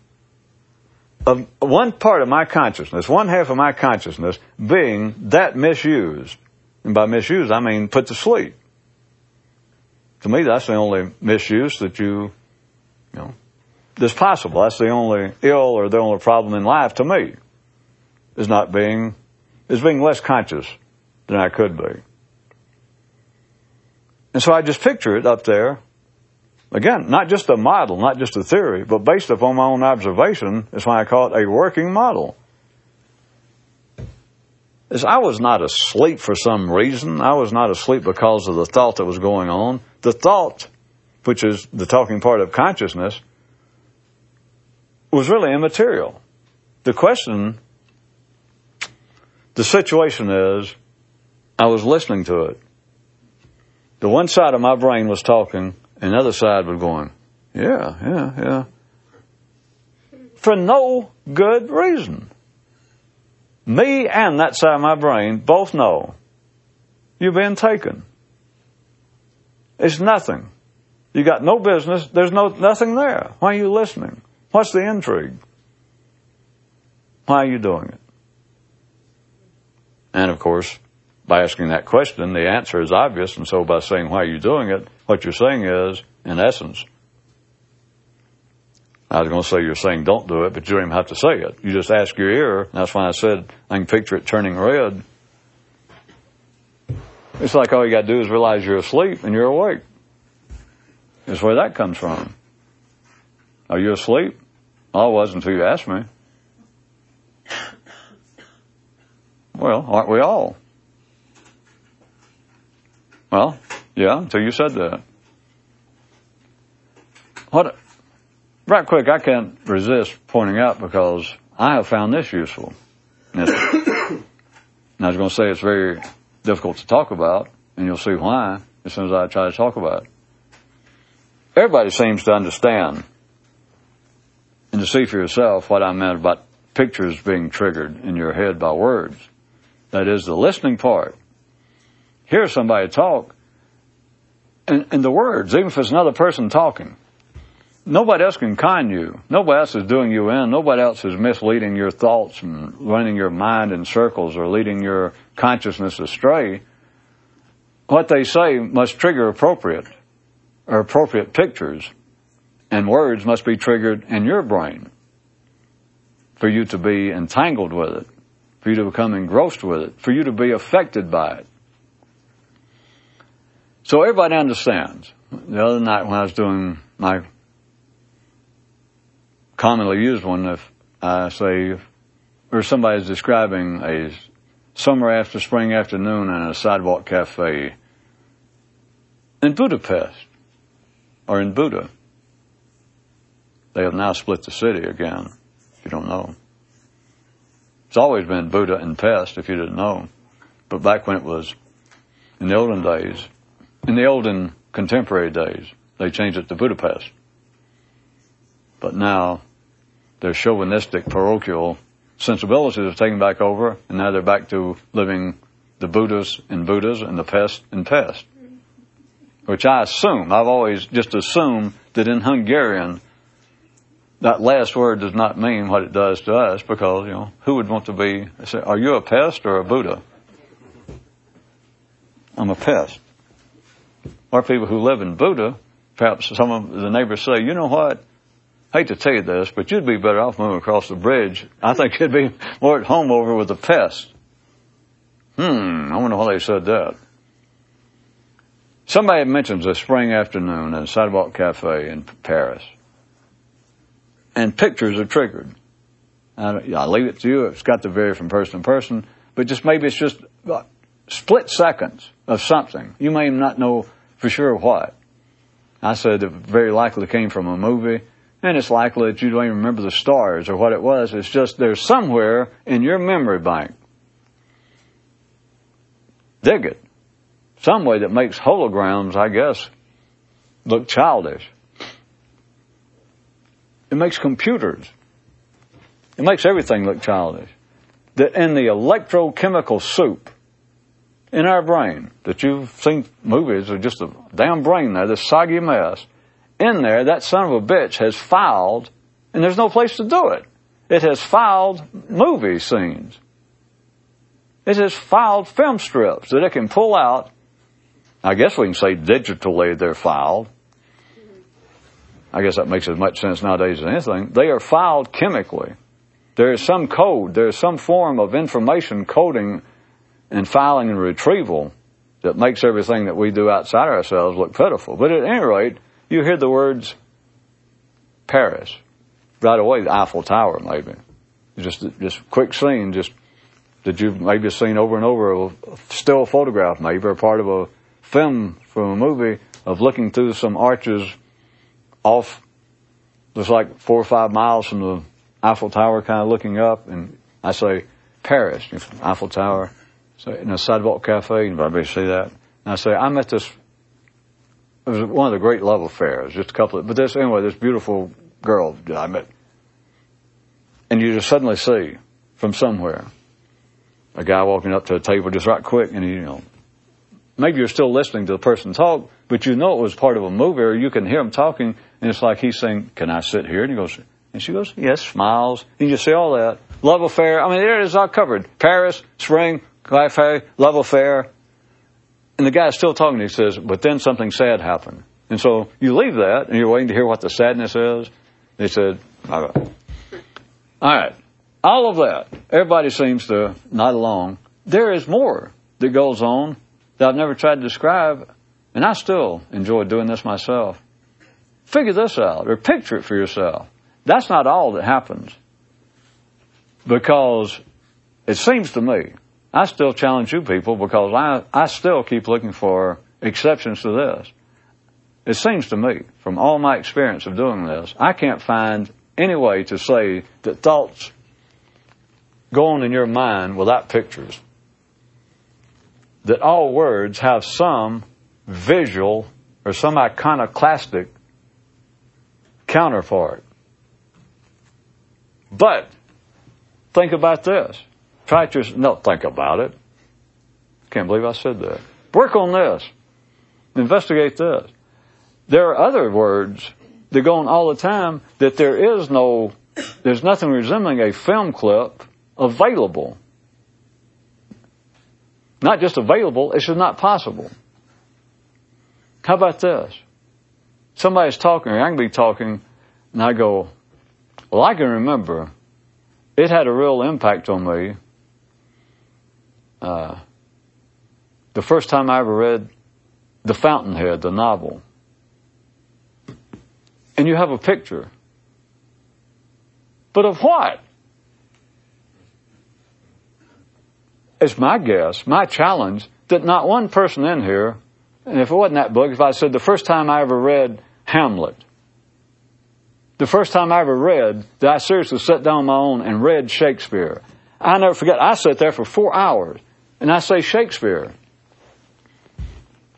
of one part of my consciousness, one half of my consciousness being that misused. And by misused, I mean put to sleep. To me, that's the only misuse that you, you know, that's possible. That's the only ill or the only problem in life to me, is not being, is being less conscious than I could be. And so I just picture it up there. Again, not just a model, not just a theory, but based upon my own observation, is why I call it a working model. Is I was not asleep for some reason. I was not asleep because of the thought that was going on. The thought, which is the talking part of consciousness, was really immaterial. The question, the situation is, I was listening to it. The one side of my brain was talking, and the other side was going, yeah, yeah, yeah. For no good reason. Me and that side of my brain both know you've been taken. It's nothing. You got no business. There's no nothing there. Why are you listening? What's the intrigue? Why are you doing it? And of course, by asking that question, the answer is obvious. And so by saying, why are you doing it? What you're saying is, in essence, I was going to say you're saying don't do it, but you don't even have to say it. You just ask your ear. That's why I said I can picture it turning red. It's like all you got to do is realize you're asleep and you're awake. That's where that comes from. Are you asleep? I was until you asked me. Well, aren't we all? Well, yeah, until you said that. What, right quick, I can't resist pointing out because I have found this useful. I was going to say it's very difficult to talk about, and you'll see why as soon as I try to talk about it. Everybody seems to understand and to see for yourself what I meant about pictures being triggered in your head by words. That is the listening part. Hear somebody talk, and, and the words, even if it's another person talking, nobody else can con you. Nobody else is doing you in. Nobody else is misleading your thoughts and running your mind in circles or leading your consciousness astray. What they say must trigger appropriate or appropriate pictures and words must be triggered in your brain for you to be entangled with it, for you to become engrossed with it, for you to be affected by it. So everybody understands. The other night when I was doing my commonly used one, if I say, or somebody's describing a summer after spring afternoon in a sidewalk cafe in Budapest or in Buda. They have now split the city again, if you don't know. It's always been Buda and Pest, if you didn't know. But back when it was in the olden days, in the olden contemporary days, they changed it to Budapest. But now their chauvinistic parochial sensibilities are taken back over, and now they're back to living the Budas and Budas and the pest and pest. Which I assume, I've always just assumed that in Hungarian, that last word does not mean what it does to us because, you know, who would want to be, say, are you a pest or a Buda? I'm a pest. Or people who live in Buda, perhaps some of the neighbors say, you know what? Hate to tell you this, but you'd be better off moving across the bridge. I think you'd be more at home over with the pest. Hmm, I wonder why they said that. Somebody mentions a spring afternoon at a sidewalk cafe in Paris, and pictures are triggered. I, I leave it to you. It's got to vary from person to person, but just maybe it's just split seconds of something. You may not know for sure what. I said it very likely came from a movie, and it's likely that you don't even remember the stars or what it was. It's just there's somewhere in your memory bank. Dig it. Some way that makes holograms, I guess, look childish. It makes computers. It makes everything look childish. That in the electrochemical soup in our brain that you've seen movies are just a damn brain there, this soggy mess. In there, that son of a bitch has filed, and there's no place to do it. It has filed movie scenes. It has filed film strips that it can pull out. I guess we can say digitally they're filed. I guess that makes as much sense nowadays as anything. They are filed chemically. There is some code, there is some form of information coding and filing and retrieval that makes everything that we do outside ourselves look pitiful. But at any rate, you hear the words Paris. Right away, the Eiffel Tower, maybe. Just, just quick scene, just that you've maybe seen over and over, a still photograph maybe, or part of a film from a movie of looking through some arches off, just like four or five miles from the Eiffel Tower, kind of looking up, and I say, Paris, Eiffel Tower, so in a sidewalk cafe, probably see that. And I say, I met this, it was one of the great love affairs, just a couple of, but this, anyway, this beautiful girl that I met. And you just suddenly see from somewhere a guy walking up to a table just right quick and you know, maybe you're still listening to the person talk, but you know it was part of a movie or you can hear him talking and it's like he's saying, can I sit here? And he goes, and she goes, yes, smiles. And you see all that. Love affair. I mean, there it is all covered. Paris, spring, cafe, love affair. And the guy's still talking. He says, but then something sad happened. And so you leave that and you're waiting to hear what the sadness is. They said, all right. All right. All of that. Everybody seems to nod along. There is more that goes on that I've never tried to describe, and I still enjoy doing this myself. Figure this out or picture it for yourself. That's not all that happens. Because it seems to me I still challenge you people because I, I still keep looking for exceptions to this. It seems to me, from all my experience of doing this, I can't find any way to say that thoughts go on in your mind without pictures. That all words have some visual or some iconoclastic counterpart. But think about this. Try to no think about it. Can't believe I said that. Work on this. Investigate this. There are other words that go on all the time that there is no, there's nothing resembling a film clip available. Not just available, it's just not possible. How about this? Somebody's talking, or I can be talking, and I go, Well, I can remember it had a real impact on me uh, the first time I ever read The Fountainhead, the novel. And you have a picture. But of what? It's my guess, my challenge, that not one person in here, and if it wasn't that book, if I said the first time I ever read Hamlet, the first time I ever read, that I seriously sat down on my own and read Shakespeare. I never forget, I sat there for four hours and I say Shakespeare.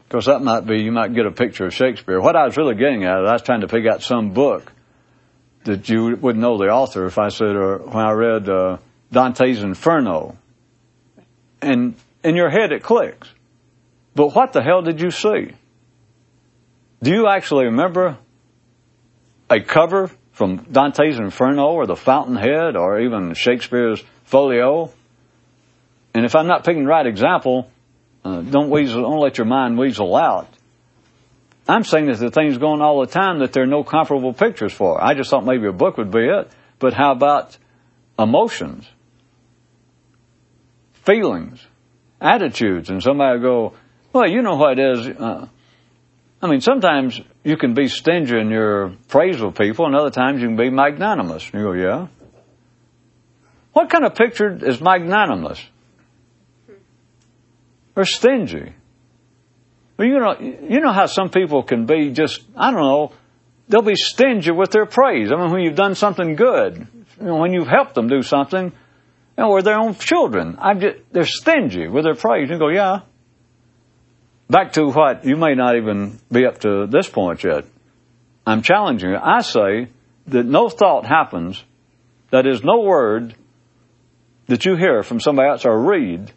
Because that might be, you might get a picture of Shakespeare. What I was really getting at, I was trying to pick out some book that you wouldn't know the author if I said, or when I read uh, Dante's Inferno. And in your head it clicks. But what the hell did you see? Do you actually remember a cover from Dante's Inferno or the Fountainhead or even Shakespeare's Folio? And if I'm not picking the right example, uh, don't weasel, don't let your mind weasel out. I'm saying that the things going all the time that there are no comparable pictures for. I just thought maybe a book would be it. But how about emotions, feelings, attitudes? And somebody will go, well, you know what it is. Uh, I mean, sometimes you can be stingy in your praise of people, and other times you can be magnanimous. And you go, yeah. What kind of picture is magnanimous? Or stingy? Well, you know, you know how some people can be just, I don't know, they'll be stingy with their praise. I mean, when you've done something good, you know, when you've helped them do something, you know, or their own children, just, they're stingy with their praise. You go, yeah. Back to what you may not even be up to this point yet. I'm challenging you. I say that no thought happens, that is, no word that you hear from somebody else or read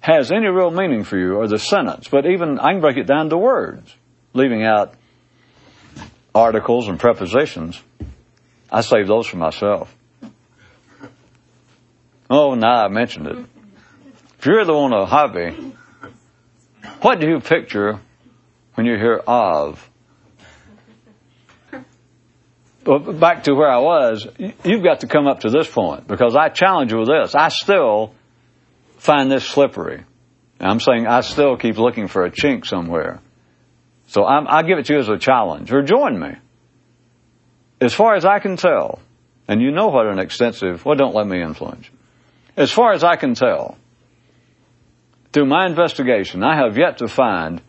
has any real meaning for you or the sentence, but even I can break it down to words, leaving out articles and prepositions. I save those for myself. Oh, now I mentioned it. If you're really want a hobby, what do you picture when you hear of? But back to where I was, you've got to come up to this point because I challenge you with this. I still find this slippery. I'm saying I still keep looking for a chink somewhere. So I'm, i give it to you as a challenge, or join me. As far as I can tell, and you know what an extensive, well, don't let me influence. As far as I can tell, through my investigation, I have yet to find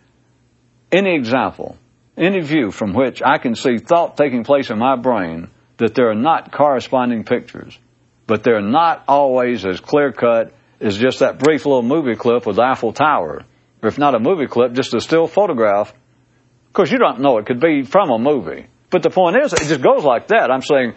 any example, any view from which I can see thought taking place in my brain that there are not corresponding pictures, but they're not always as clear cut is just that brief little movie clip with Eiffel Tower. Or if not a movie clip, just a still photograph. Of course, you don't know. It could be from a movie. But the point is, it just goes like that. I'm saying,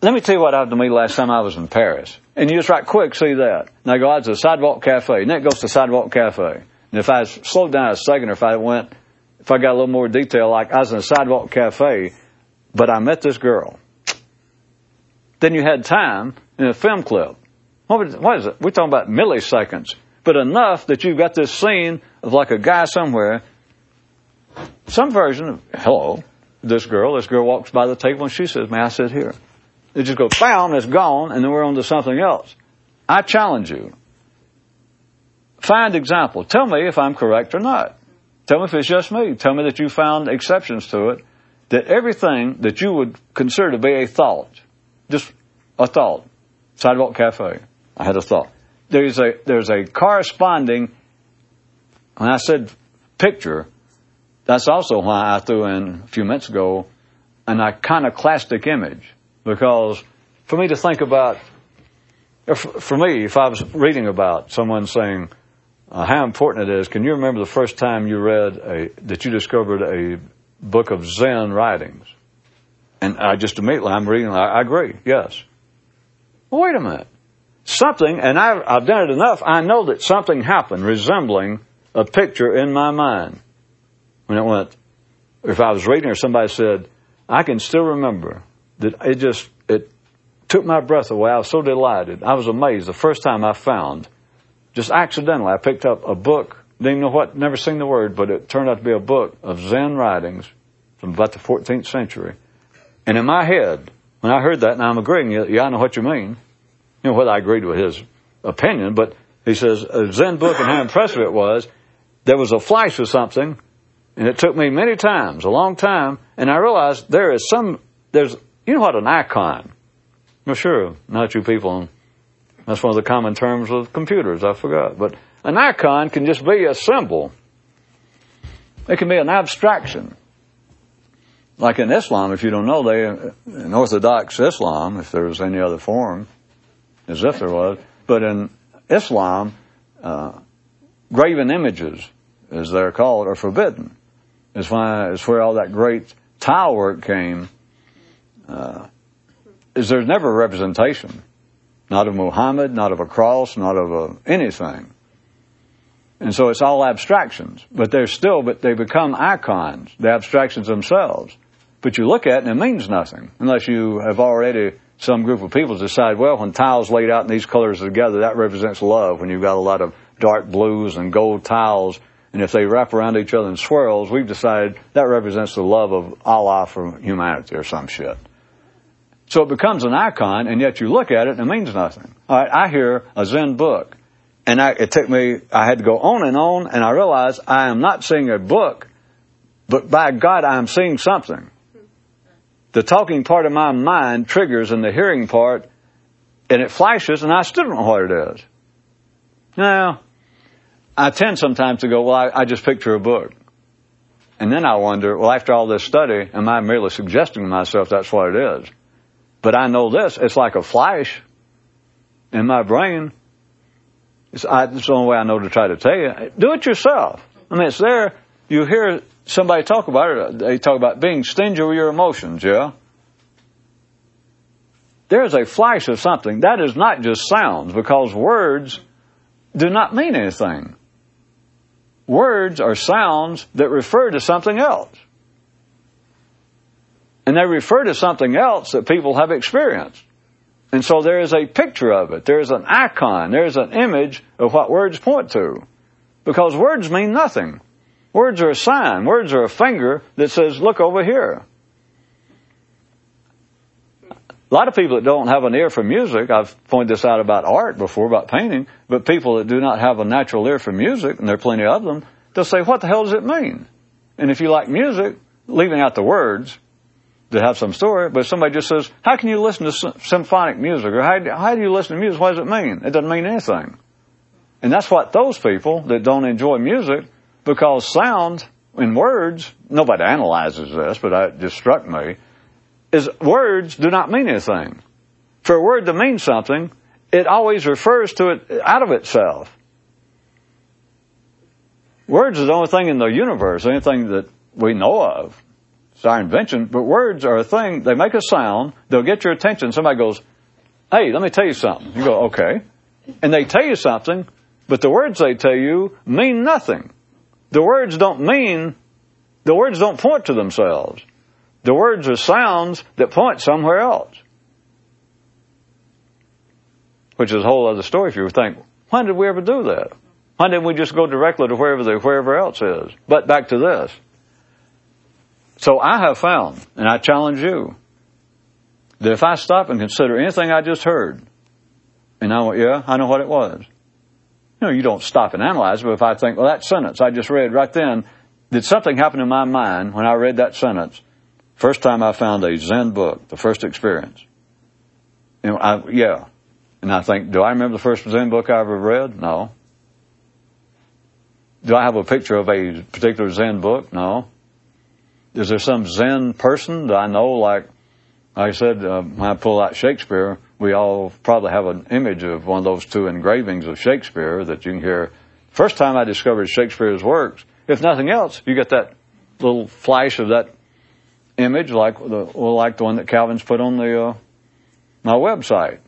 let me tell you what happened to me last time I was in Paris. And you just right quick see that. Now go out to the Sidewalk Cafe. And then it goes to Sidewalk Cafe. And if I slowed down a second, or if I went, if I got a little more detail, like I was in a Sidewalk Cafe, but I met this girl. Then you had time in a film clip. What, was, what is it? We're talking about milliseconds, but enough that you've got this scene of like a guy somewhere, some version of, hello, this girl, this girl walks by the table and she says, may I sit here? It just goes, bam, it's gone, and then we're on to something else. I challenge you. Find example. Tell me if I'm correct or not. Tell me if it's just me. Tell me that you found exceptions to it. That everything that you would consider to be a thought, just a thought, sidewalk cafe, I had a thought. There's a, there's a corresponding, when I said picture, that's also why I threw in a few minutes ago an iconoclastic image. Because for me to think about, for me, if I was reading about someone saying uh, how important it is, can you remember the first time you read a, that you discovered a book of Zen writings? And I just immediately, I'm reading, I, I agree, yes. Well, wait a minute something, and I've, I've done it enough, I know that something happened resembling a picture in my mind. When it went, if I was reading or somebody said, I can still remember that it just, it took my breath away. I was so delighted. I was amazed the first time I found, just accidentally, I picked up a book, didn't know what, never seen the word, but it turned out to be a book of Zen writings from about the 14th century. And in my head, when I heard that, and I'm agreeing, yeah, I know what you mean you know, whether I agreed with his opinion, but he says a Zen book and how impressive it was. There was a flash of something, And it took me many times, a long time, and I realized there is some, there's, you know what an icon? Well, sure, not you people, that's one of the common terms of computers, I forgot. But an icon can just be a symbol. It can be an abstraction. Like in Islam, if you don't know, they, in Orthodox Islam, if there was any other form, as if there was, but in Islam, uh, graven images, as they're called, are forbidden. Is why is where all that great tile work came. Uh, is there's never a representation, not of Muhammad, not of a cross, not of a, anything. And so it's all abstractions, but they're still, but they become icons, the abstractions themselves. But you look at it and it means nothing unless you have already some group of people decide, well, when tiles laid out in these colors together, that represents love. When you've got a lot of dark blues and gold tiles, and if they wrap around each other in swirls, we've decided that represents the love of Allah for humanity or some shit. So it becomes an icon, and yet you look at it and it means nothing. All right, I hear a Zen book, and I, it took me, I had to go on and on, and I realized I am not seeing a book, but by God, I am seeing something the talking part of my mind triggers and the hearing part, and it flashes, and I still don't know what it is. Now, I tend sometimes to go, well, I, I just picture a book. And then I wonder, well, after all this study, am I merely suggesting to myself that's what it is? But I know this, it's like a flash in my brain. It's, I, it's the only way I know to try to tell you. Do it yourself. I mean, it's there. You hear somebody talk about it. Uh, they talk about being stingy with your emotions, yeah? There's a flash of something. That is not just sounds, because words do not mean anything. Words are sounds that refer to something else. And they refer to something else that people have experienced. And so there is a picture of it. There is an icon. There is an image of what words point to. Because words mean nothing. Words are a sign. Words are a finger that says, look over here. A lot of people that don't have an ear for music, I've pointed this out about art before, about painting, but people that do not have a natural ear for music, and there are plenty of them, they'll say, what the hell does it mean? And if you like music, leaving out the words that have some story, but somebody just says, how can you listen to symphonic music? Or how, how do you listen to music? What does it mean? It doesn't mean anything. And that's what those people that don't enjoy music because sound in words, nobody analyzes this, but it just struck me, is words do not mean anything. For a word to mean something, it always refers to it out of itself. Words is the only thing in the universe, anything that we know of. It's our invention, but words are a thing, they make a sound, they'll get your attention. Somebody goes, Hey, let me tell you something. You go, Okay. And they tell you something, but the words they tell you mean nothing. The words don't mean, the words don't point to themselves. The words are sounds that point somewhere else. Which is a whole other story if you think, why did we ever do that? Why didn't we just go directly to wherever the wherever else is? But back to this. So I have found, and I challenge you, that if I stop and consider anything I just heard, and I went, yeah, I know what it was know, you don't stop and analyze, but if I think, well, that sentence I just read right then, did something happen in my mind when I read that sentence? First time I found a Zen book, the first experience. And I, yeah. And I think, do I remember the first Zen book I ever read? No. Do I have a picture of a particular Zen book? No. Is there some Zen person that I know, like, like I said, uh, when I pull out Shakespeare, we all probably have an image of one of those two engravings of Shakespeare that you can hear. First time I discovered Shakespeare's works, if nothing else, you get that little flash of that image, like the like the one that Calvin's put on the uh, my website.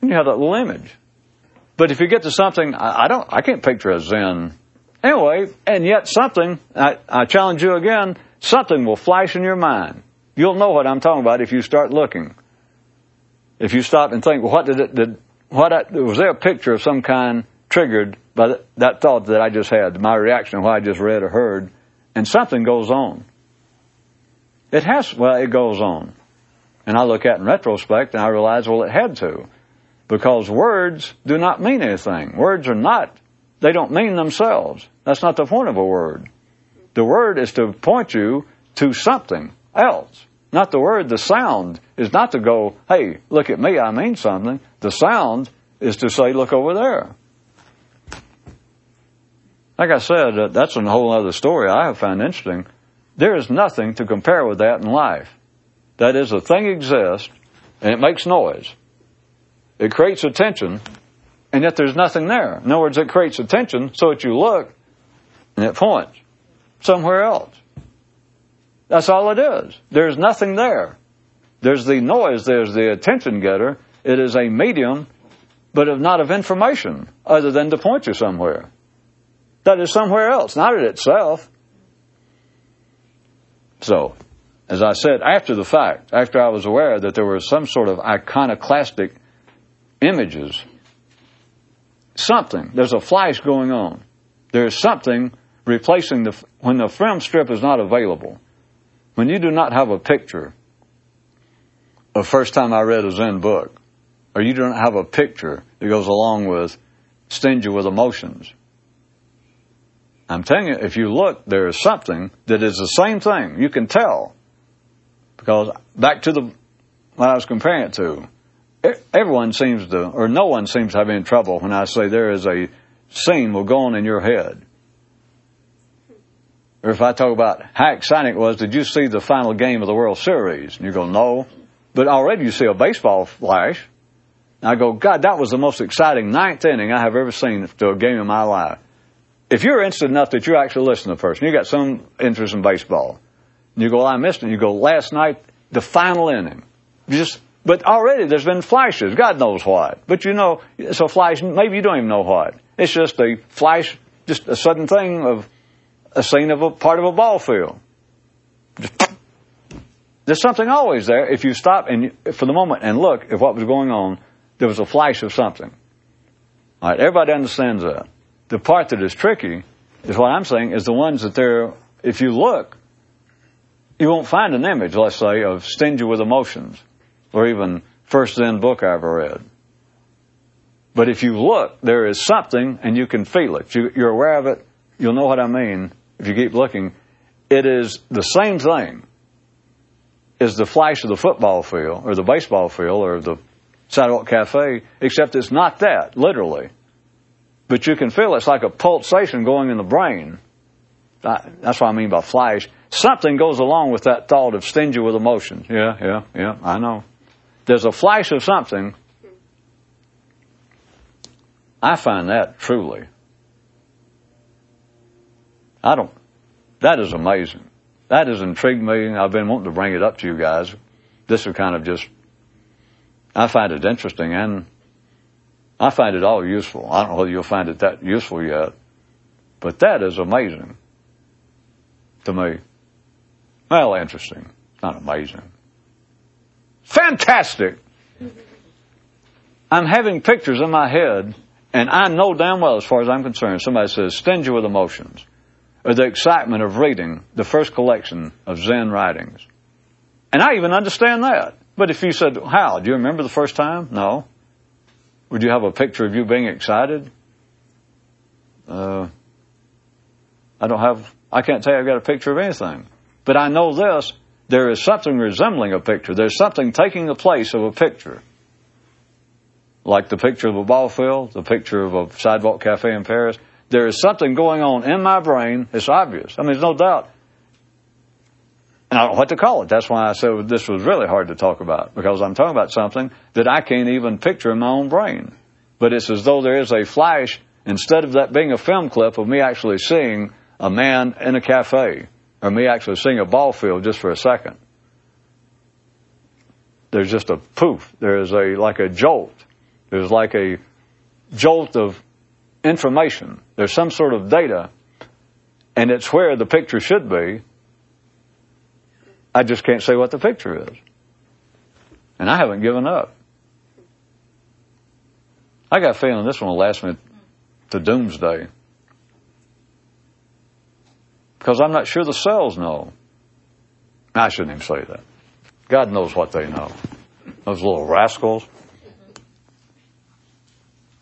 And you have that little image. But if you get to something, I, I don't, I can't picture a Zen. Anyway, and yet something, I, I challenge you again, something will flash in your mind. You'll know what I'm talking about if you start looking. If you stop and think, well, what did it, did, what I, was there a picture of some kind triggered by that thought that I just had, my reaction to what I just read or heard, and something goes on. It has, well, it goes on. And I look at it in retrospect and I realize, well, it had to. Because words do not mean anything. Words are not, they don't mean themselves. That's not the point of a word. The word is to point you to something else. Not the word, the sound is not to go, hey, look at me, I mean something. The sound is to say, look over there. Like I said, uh, that's a whole other story I have found interesting. There is nothing to compare with that in life. That is, a thing exists and it makes noise. It creates attention, and yet there's nothing there. In other words, it creates attention so that you look and it points somewhere else. That's all it is. There's nothing there. There's the noise, there's the attention getter. It is a medium, but of not of information other than to point you somewhere. That is somewhere else, not in itself. So, as I said, after the fact, after I was aware that there were some sort of iconoclastic images, something, there's a flash going on. There's something replacing the, when the film strip is not available when you do not have a picture of first time I read a Zen book, or you don't have a picture that goes along with stingy with emotions, I'm telling you, if you look, there is something that is the same thing. You can tell. Because back to the, what I was comparing it to, everyone seems to, or no one seems to have any trouble when I say there is a scene will go on in your head or if I talk about how exciting it was, did you see the final game of the World Series? And you go, no. But already you see a baseball flash. And I go, God, that was the most exciting ninth inning I have ever seen to a game in my life. If you're interested enough that you actually listen to the person, you got some interest in baseball, and you go, well, I missed it. You go, last night, the final inning. Just, but already there's been flashes. God knows what. But you know, a flash. Maybe you don't even know what. It's just a flash, just a sudden thing of a scene of a part of a ball field. There's something always there. If you stop and for the moment and look at what was going on, there was a flash of something. All right, everybody understands that. The part that is tricky is what I'm saying is the ones that they're. If you look, you won't find an image, let's say, of stingy with emotions, or even first Zen book I ever read. But if you look, there is something, and you can feel it. You, you're aware of it. You'll know what I mean if you keep looking, it is the same thing as the flash of the football field or the baseball field or the sidewalk cafe, except it's not that, literally. But you can feel it's like a pulsation going in the brain. That's what I mean by flash. Something goes along with that thought of stingy with emotions. Yeah, yeah, yeah, I know. There's a flash of something. I find that truly I don't, that is amazing. That has intrigued me. I've been wanting to bring it up to you guys. This is kind of just, I find it interesting and I find it all useful. I don't know whether you'll find it that useful yet, but that is amazing to me. Well, interesting. Not amazing. Fantastic! I'm having pictures in my head, and I know damn well, as far as I'm concerned, somebody says, stingy with emotions or the excitement of reading the first collection of Zen writings. And I even understand that. But if you said, how? Do you remember the first time? No. Would you have a picture of you being excited? Uh, I don't have, I can't tell you I've got a picture of anything. But I know this, there is something resembling a picture. There's something taking the place of a picture. Like the picture of a ball field, the picture of a sidewalk cafe in Paris there is something going on in my brain. It's obvious. I mean, there's no doubt. And I don't know what to call it. That's why I said this was really hard to talk about because I'm talking about something that I can't even picture in my own brain. But it's as though there is a flash instead of that being a film clip of me actually seeing a man in a cafe or me actually seeing a ball field just for a second. There's just a poof. There's a like a jolt. There's like a jolt of information. There's some sort of data, and it's where the picture should be. I just can't say what the picture is. And I haven't given up. I got a feeling this one will last me to doomsday. Because I'm not sure the cells know. I shouldn't even say that. God knows what they know. Those little rascals.